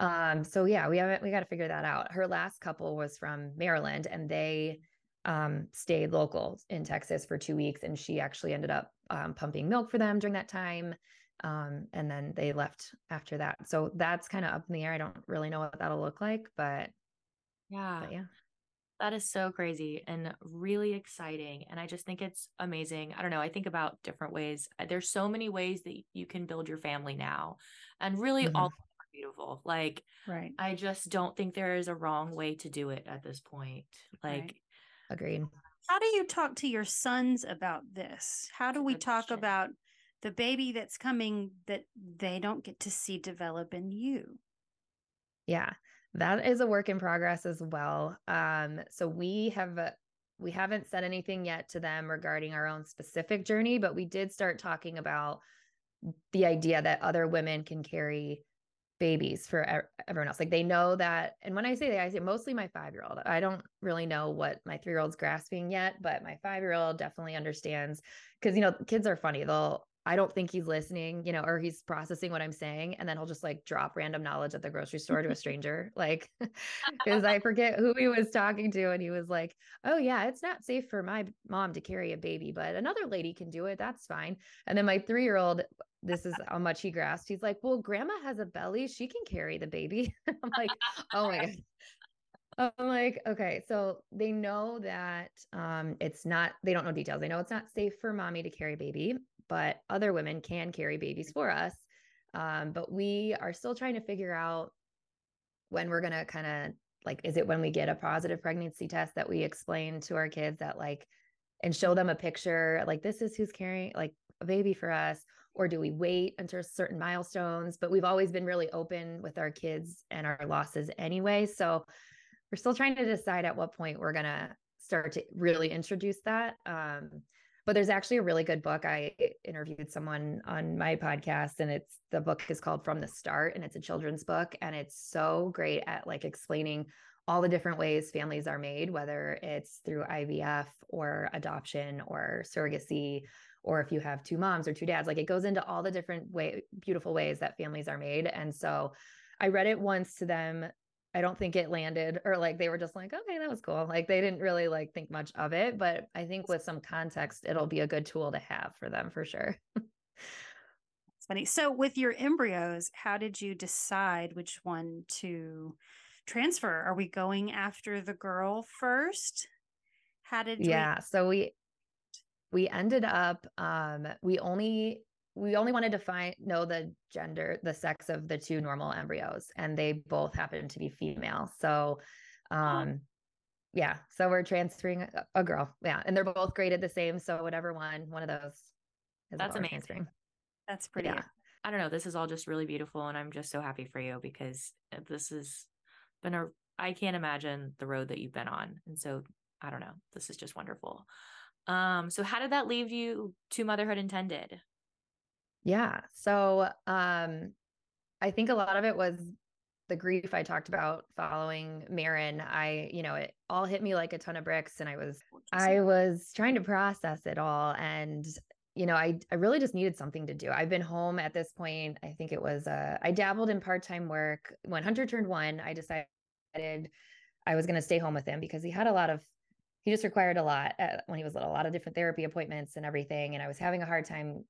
Um so yeah we haven't we got to figure that out. Her last couple was from maryland and they um stayed local in texas for two weeks and she actually ended up um, pumping milk for them during that time um and then they left after that so that's kind of up in the air i don't really know what that'll look like but yeah. but yeah That is so crazy and really exciting. And I just think it's amazing. I don't know. I think about different ways. Uh, There's so many ways that you can build your family now. And really, Mhm. all are beautiful. Like, Right. I just don't think there is a wrong way to do it at this point. Like, Right. agreed How do you talk to your sons about this? How do we talk about the baby that's coming that they don't get to see develop in you? Yeah, that is a work in progress as well. Um, so we have uh, we haven't said anything yet to them regarding our own specific journey, but we did start talking about the idea that other women can carry babies for everyone else. Like they know that, and when I say that, I say mostly my five year old. I don't really know what my three year old's grasping yet, but my five year old definitely understands because you know kids are funny. They'll I don't think he's listening, you know, or he's processing what I'm saying, and then he'll just like drop random knowledge at the grocery store to a stranger, like because I forget who he was talking to, and he was like, "Oh yeah, it's not safe for my mom to carry a baby, but another lady can do it. That's fine." And then my three year old this is how much he grasped. He's like, Well, grandma has a belly. She can carry the baby. I'm like, Oh my God. I'm like, okay. So they know that um, it's not, they don't know details. They know it's not safe for mommy to carry baby, but other women can carry babies for us. Um, but we are still trying to figure out when we're going to kind of like, is it when we get a positive pregnancy test that we explain to our kids that like, and show them a picture like this is who's carrying like a baby for us? Or do we wait until certain milestones? But we've always been really open with our kids and our losses anyway. So we're still trying to decide at what point we're going to start to really introduce that. Um, but there's actually a really good book. I interviewed someone on my podcast and it's the book is called from the start and it's a children's book and it's so great at like explaining all the different ways families are made whether it's through ivf or adoption or surrogacy or if you have two moms or two dads like it goes into all the different way beautiful ways that families are made. And so i read it once to them I don't think it landed or like they were just like, okay, that was cool. Like they didn't really like think much of it, but I think with some context, it'll be a good tool to have for them for sure. It's funny. So with your embryos, how did you decide which one to transfer? Are we going after the girl first? How did yeah, we- so we we ended up um we only we only wanted to find know the gender the sex of the two normal embryos and they both happen to be female. So um yeah so we're transferring a, a, girl. Yeah and they're both graded the same so whatever one one of those that's amazing. that's pretty yeah. I don't know this is all just really beautiful and i'm just so happy for you because this has been a i can't imagine the road that you've been on and so i don't know this is just wonderful. Um so how did that leave you to motherhood intended yeah. So um I think a lot of it was the grief I talked about following Marin. I, you know, it all hit me like a ton of bricks and I was I was trying to process it all and you know, I I really just needed something to do. I've been home at this point. I think it was uh I dabbled in part-time work. When Hunter turned 1, I decided I was going to stay home with him because he had a lot of he just required a lot uh, when he was little, a lot of different therapy appointments and everything and I was having a hard time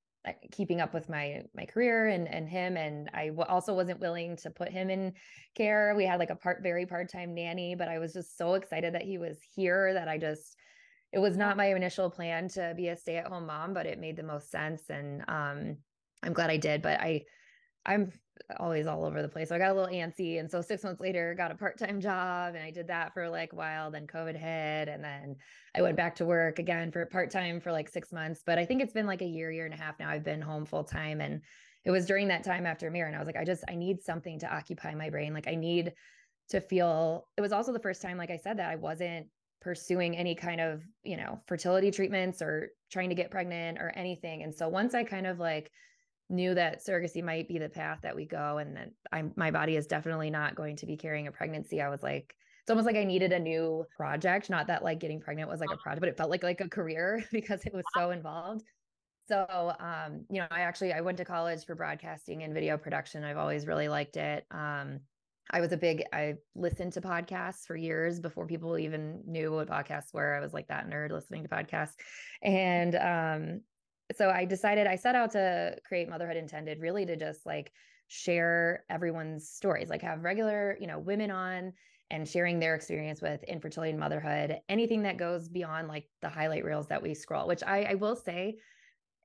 keeping up with my my career and and him and I w- also wasn't willing to put him in care. We had like a part very part-time nanny but I was just so excited that he was here that I just it was not my initial plan to be a stay-at-home mom but it made the most sense and um I'm glad I did but I I'm always all over the place. So I got a little antsy. And so six months later, got a part-time job and I did that for like a while. Then COVID hit. And then I went back to work again for part-time for like six months. But I think it's been like a year, year and a half now. I've been home full time. And it was during that time after Marin, I was like, I just I need something to occupy my brain. Like I need to feel it was also the first time, like I said, that I wasn't pursuing any kind of, you know, fertility treatments or trying to get pregnant or anything. And so once I kind of like knew that surrogacy might be the path that we go and that I'm my body is definitely not going to be carrying a pregnancy. I was like, it's almost like I needed a new project. Not that like getting pregnant was like a project, but it felt like like a career because it was so involved. So um, you know, I actually I went to college for broadcasting and video production. I've always really liked it. Um, I was a big I listened to podcasts for years before people even knew what podcasts were. I was like that nerd listening to podcasts. And um so I decided I set out to create Motherhood Intended really to just like share everyone's stories, like have regular, you know, women on and sharing their experience with infertility and motherhood, anything that goes beyond like the highlight reels that we scroll, which I, I will say,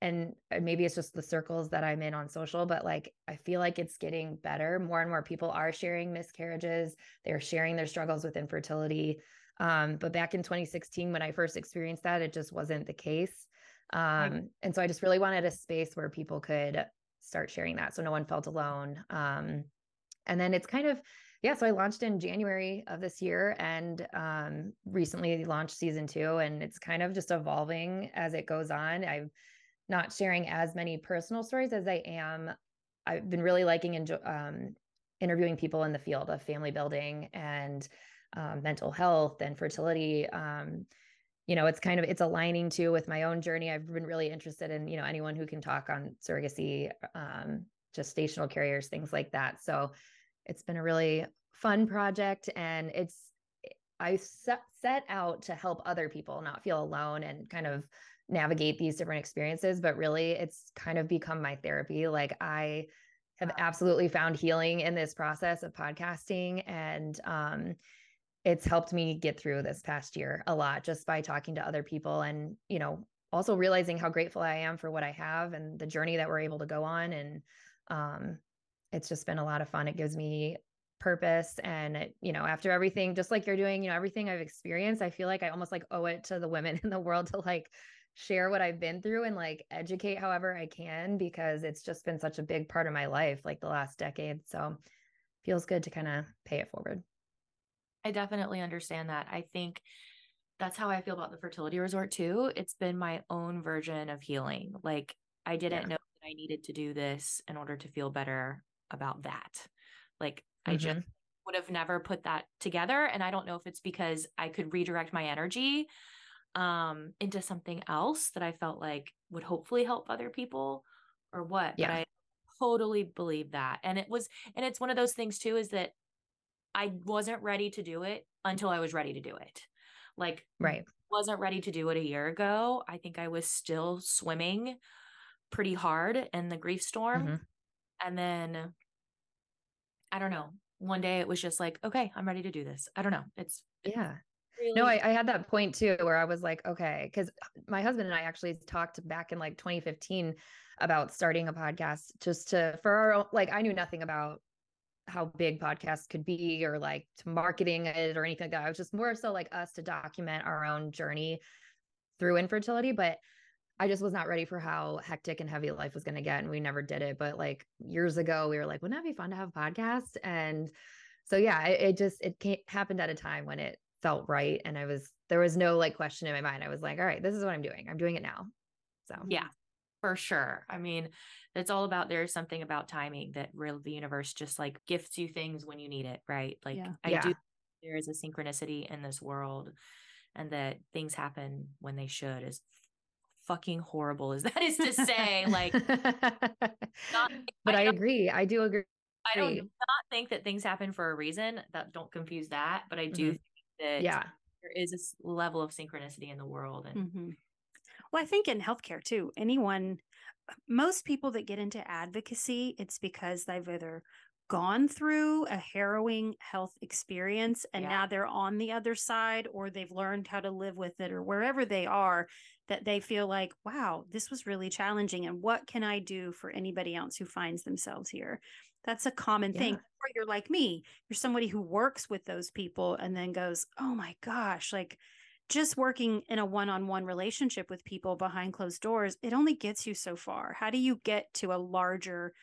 and maybe it's just the circles that I'm in on social, but like I feel like it's getting better. More and more people are sharing miscarriages, they're sharing their struggles with infertility. Um, but back in 2016, when I first experienced that, it just wasn't the case. Um, and so I just really wanted a space where people could start sharing that so no one felt alone. Um, and then it's kind of, yeah, so I launched in January of this year and um, recently launched season two, and it's kind of just evolving as it goes on. I'm not sharing as many personal stories as I am. I've been really liking enjoy, um, interviewing people in the field of family building and um, mental health and fertility. Um, you know it's kind of it's aligning too with my own journey. I've been really interested in you know anyone who can talk on surrogacy um gestational carriers things like that. So it's been a really fun project and it's i set, set out to help other people not feel alone and kind of navigate these different experiences but really it's kind of become my therapy. Like i have absolutely found healing in this process of podcasting and um it's helped me get through this past year a lot just by talking to other people and you know also realizing how grateful i am for what i have and the journey that we're able to go on and um, it's just been a lot of fun. It gives me purpose and it, you know after everything just like you're doing you know everything i've experienced i feel like i almost like owe it to the women in the world to like share what i've been through and like educate however i can because it's just been such a big part of my life like the last decade. So feels good to kind of pay it forward I definitely understand that. I think that's how I feel about the fertility resort too. It's been my own version of healing. Like I didn't yeah. know that I needed to do this in order to feel better about that. Like mm-hmm. I just would have never put that together and I don't know if it's because I could redirect my energy um into something else that I felt like would hopefully help other people or what. Yeah. But I totally believe that. And it was and it's one of those things too is that I wasn't ready to do it until I was ready to do it. Like right. wasn't ready to do it a year ago. I think I was still swimming pretty hard in the grief storm. Mhm. And then I don't know. One day it was just like, okay, I'm ready to do this. I don't know. It's Yeah. really No, I, I had that point too where I was like, okay, because my husband and I actually talked back in like 2015 about starting a podcast just to for our own, like I knew nothing about how big podcasts could be or like to marketing it or anything like that. I was just more so like us to document our own journey through infertility, but I just was not ready for how hectic and heavy life was going to get. And we never did it. But like years ago, we were like, wouldn't that be fun to have a podcast? And so, yeah, it, it just, it came, happened at a time when it felt right. And I was, there was no like question in my mind. I was like, all right, this is what I'm doing. I'm doing it now. So, Yeah, for sure. I mean, it's all about there's something about timing that really the universe just like gifts you things when you need it, right? Like Yeah. I Yeah. do there is a synchronicity in this world and that things happen when they should is fucking horrible as that is to say. Like not, but I, don't- agree. I do agree. I don't not think that things happen for a reason. That don't confuse that. But I do Mhm. think that Yeah. there is this level of synchronicity in the world. And Mhm. Well, I think in healthcare too, anyone, most people that get into advocacy, it's because they've either gone through a harrowing health experience and Yeah. now they're on the other side, or they've learned how to live with it, or wherever they are, that they feel like, wow, this was really challenging. And what can I do for anybody else who finds themselves here? That's a common thing. Or you're like me, you're somebody who works with those people and then goes, oh my gosh, like, just working in a one-on-one relationship with people behind closed doors it only gets you so far how do you get to a larger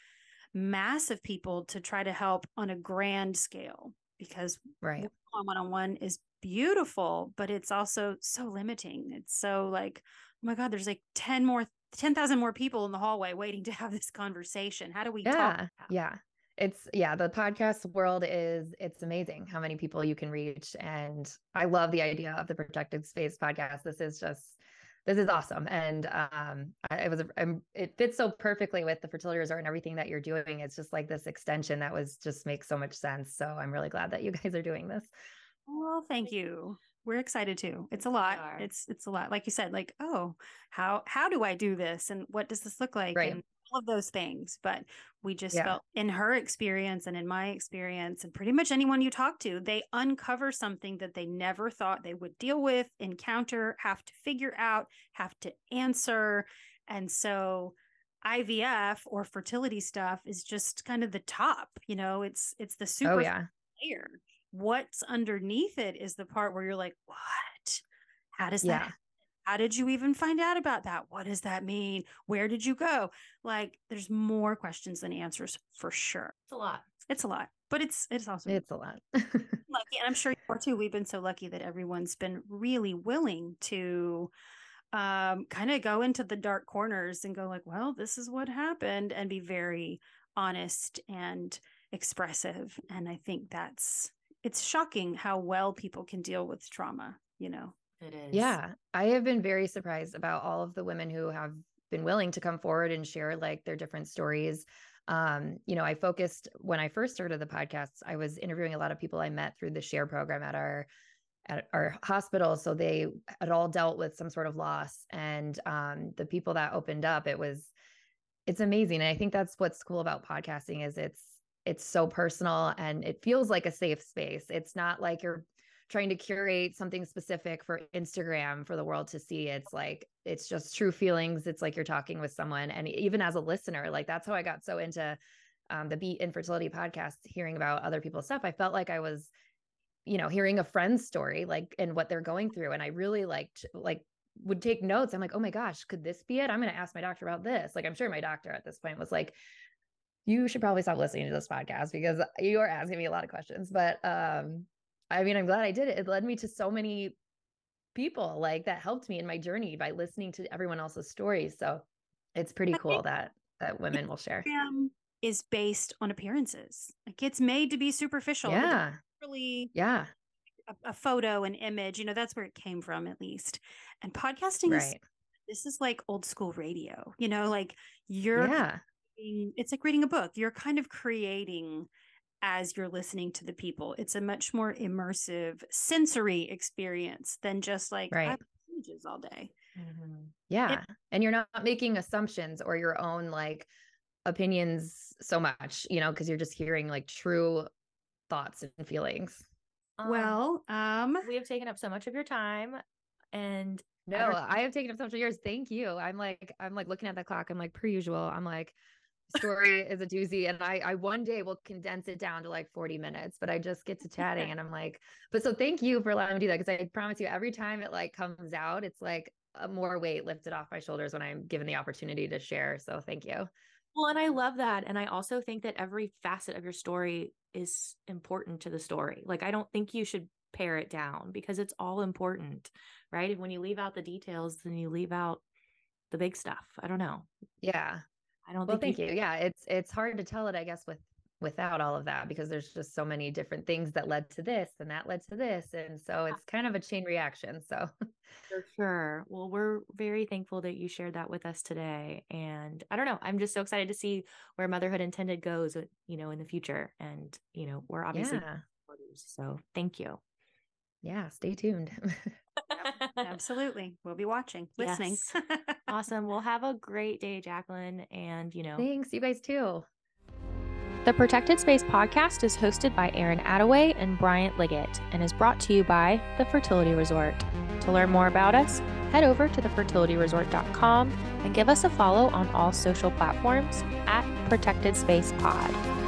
mass of people to try to help on a grand scale because Right. one-on-one is beautiful but it's also so limiting it's so like oh my god there's like 10 more 10,000 more people in the hallway waiting to have this conversation how do we talk Yeah. Yeah. It's yeah, the podcast world is it's amazing how many people you can reach. And I love the idea of the protected space podcast. This is just this is awesome. And um I it was um, it fits so perfectly with the fertility resort and everything that you're doing. It's just like this extension that was just makes so much sense. So I'm really glad that you guys are doing this. Well, thank you. We're excited too. It's a lot. It's it's a lot. Like you said, like, oh, how how do I do this? And what does this look like? Right. And all of those things. But we just Yeah. felt in her experience and in my experience, and pretty much anyone you talk to, they uncover something that they never thought they would deal with, encounter, have to figure out, have to answer. And so IVF or fertility stuff is just kind of the top, you know, it's it's the oh, super oh yeah. layer. What's underneath it is the part where you're like, what? How does Yeah. that? Happen? How did you even find out about that? What does that mean? Where did you go? Like, there's more questions than answers for sure. it's a lot. It's a lot, but it's it's also It's a lot. lucky, and I'm sure you are too. We've been so lucky that everyone's been really willing to um kind of go into the dark corners and go like, well, this is what happened, and be very honest and expressive. And I think that's it's shocking how well people can deal with trauma. You know, It is. Yeah, I have been very surprised about all of the women who have been willing to come forward and share like their different stories. Um, you know, I focused when I first started the podcast, I was interviewing a lot of people I met through the share program at our at our hospital. So they had all dealt with some sort of loss. And um, the people that opened up, it was it's amazing. And I think that's what's cool about podcasting is it's it's so personal and it feels like a safe space. It's not like you're trying to curate something specific for Instagram for the world to see. It's like it's just true feelings. It's like you're talking with someone. And even as a listener, like that's how I got so into um, the Beat Infertility podcast, hearing about other people's stuff. I felt like I was, you know, hearing a friend's story, like and what they're going through. And I really liked like would take notes. I'm like, oh my gosh, could this be it? I'm going to ask my doctor about this. Like, I'm sure my doctor at this point was like, you should probably stop listening to this podcast because you are asking me a lot of questions. But um, I mean, I'm glad I did it. It led me to so many people like that helped me in my journey by listening to everyone else's stories. So it's pretty cool that that women will share. Instagram is based on appearances. Like it's made to be superficial. Yeah. Really Yeah. a, a photo, an image, you know, that's where it came from at least. And podcasting is this is like old school radio, you know, like you're Yeah. it's like reading a book. You're kind of creating as you're listening to the people. It's a much more immersive sensory experience than just like Right. images all day. Mhm. Yeah. and you're not making assumptions or your own like opinions so much, you know, because you're just hearing like true thoughts and feelings. Um, well, um, we have taken up so much of your time and No, I, have taken up so much of yours. Thank you. I'm like, I'm like looking at the clock. I'm like, per usual. I'm like, story is a doozy. And I, I one day will condense it down to like 40 minutes, but I just get to chatting and I'm like, but so thank you for allowing me to do that. Cause I promise you every time it like comes out, it's like a more weight lifted off my shoulders when I'm given the opportunity to share. So thank you. Well, and I love that. And I also think that every facet of your story is important to the story. Like, I don't think you should pare it down because it's all important, right? And when you leave out the details, then you leave out the big stuff. I don't know. Yeah. I don't Well, think thank you. Yeah. It's, it's hard to tell it, I guess, with, without all of that because there's just so many different things that led to this and that led to this. And so it's kind of a chain reaction. So For sure. Well, we're very thankful that you shared that with us today. And I don't know, I'm just so excited to see where motherhood intended goes, uh, you know, in the future. And, you know, we're obviously yeah. so thank you. Yeah. Stay tuned. absolutely. We'll be watching, listening. Yes. awesome. Well, have a great day, Jacqueline. And, you know, Thanks. You guys too. The Protected Space podcast is hosted by Erin Attaway and Bryant Liggett and is brought to you by The Fertility Resort. To learn more about us, head over to thefertilityresort.com and give us a follow on all social platforms at Protected Space Pod.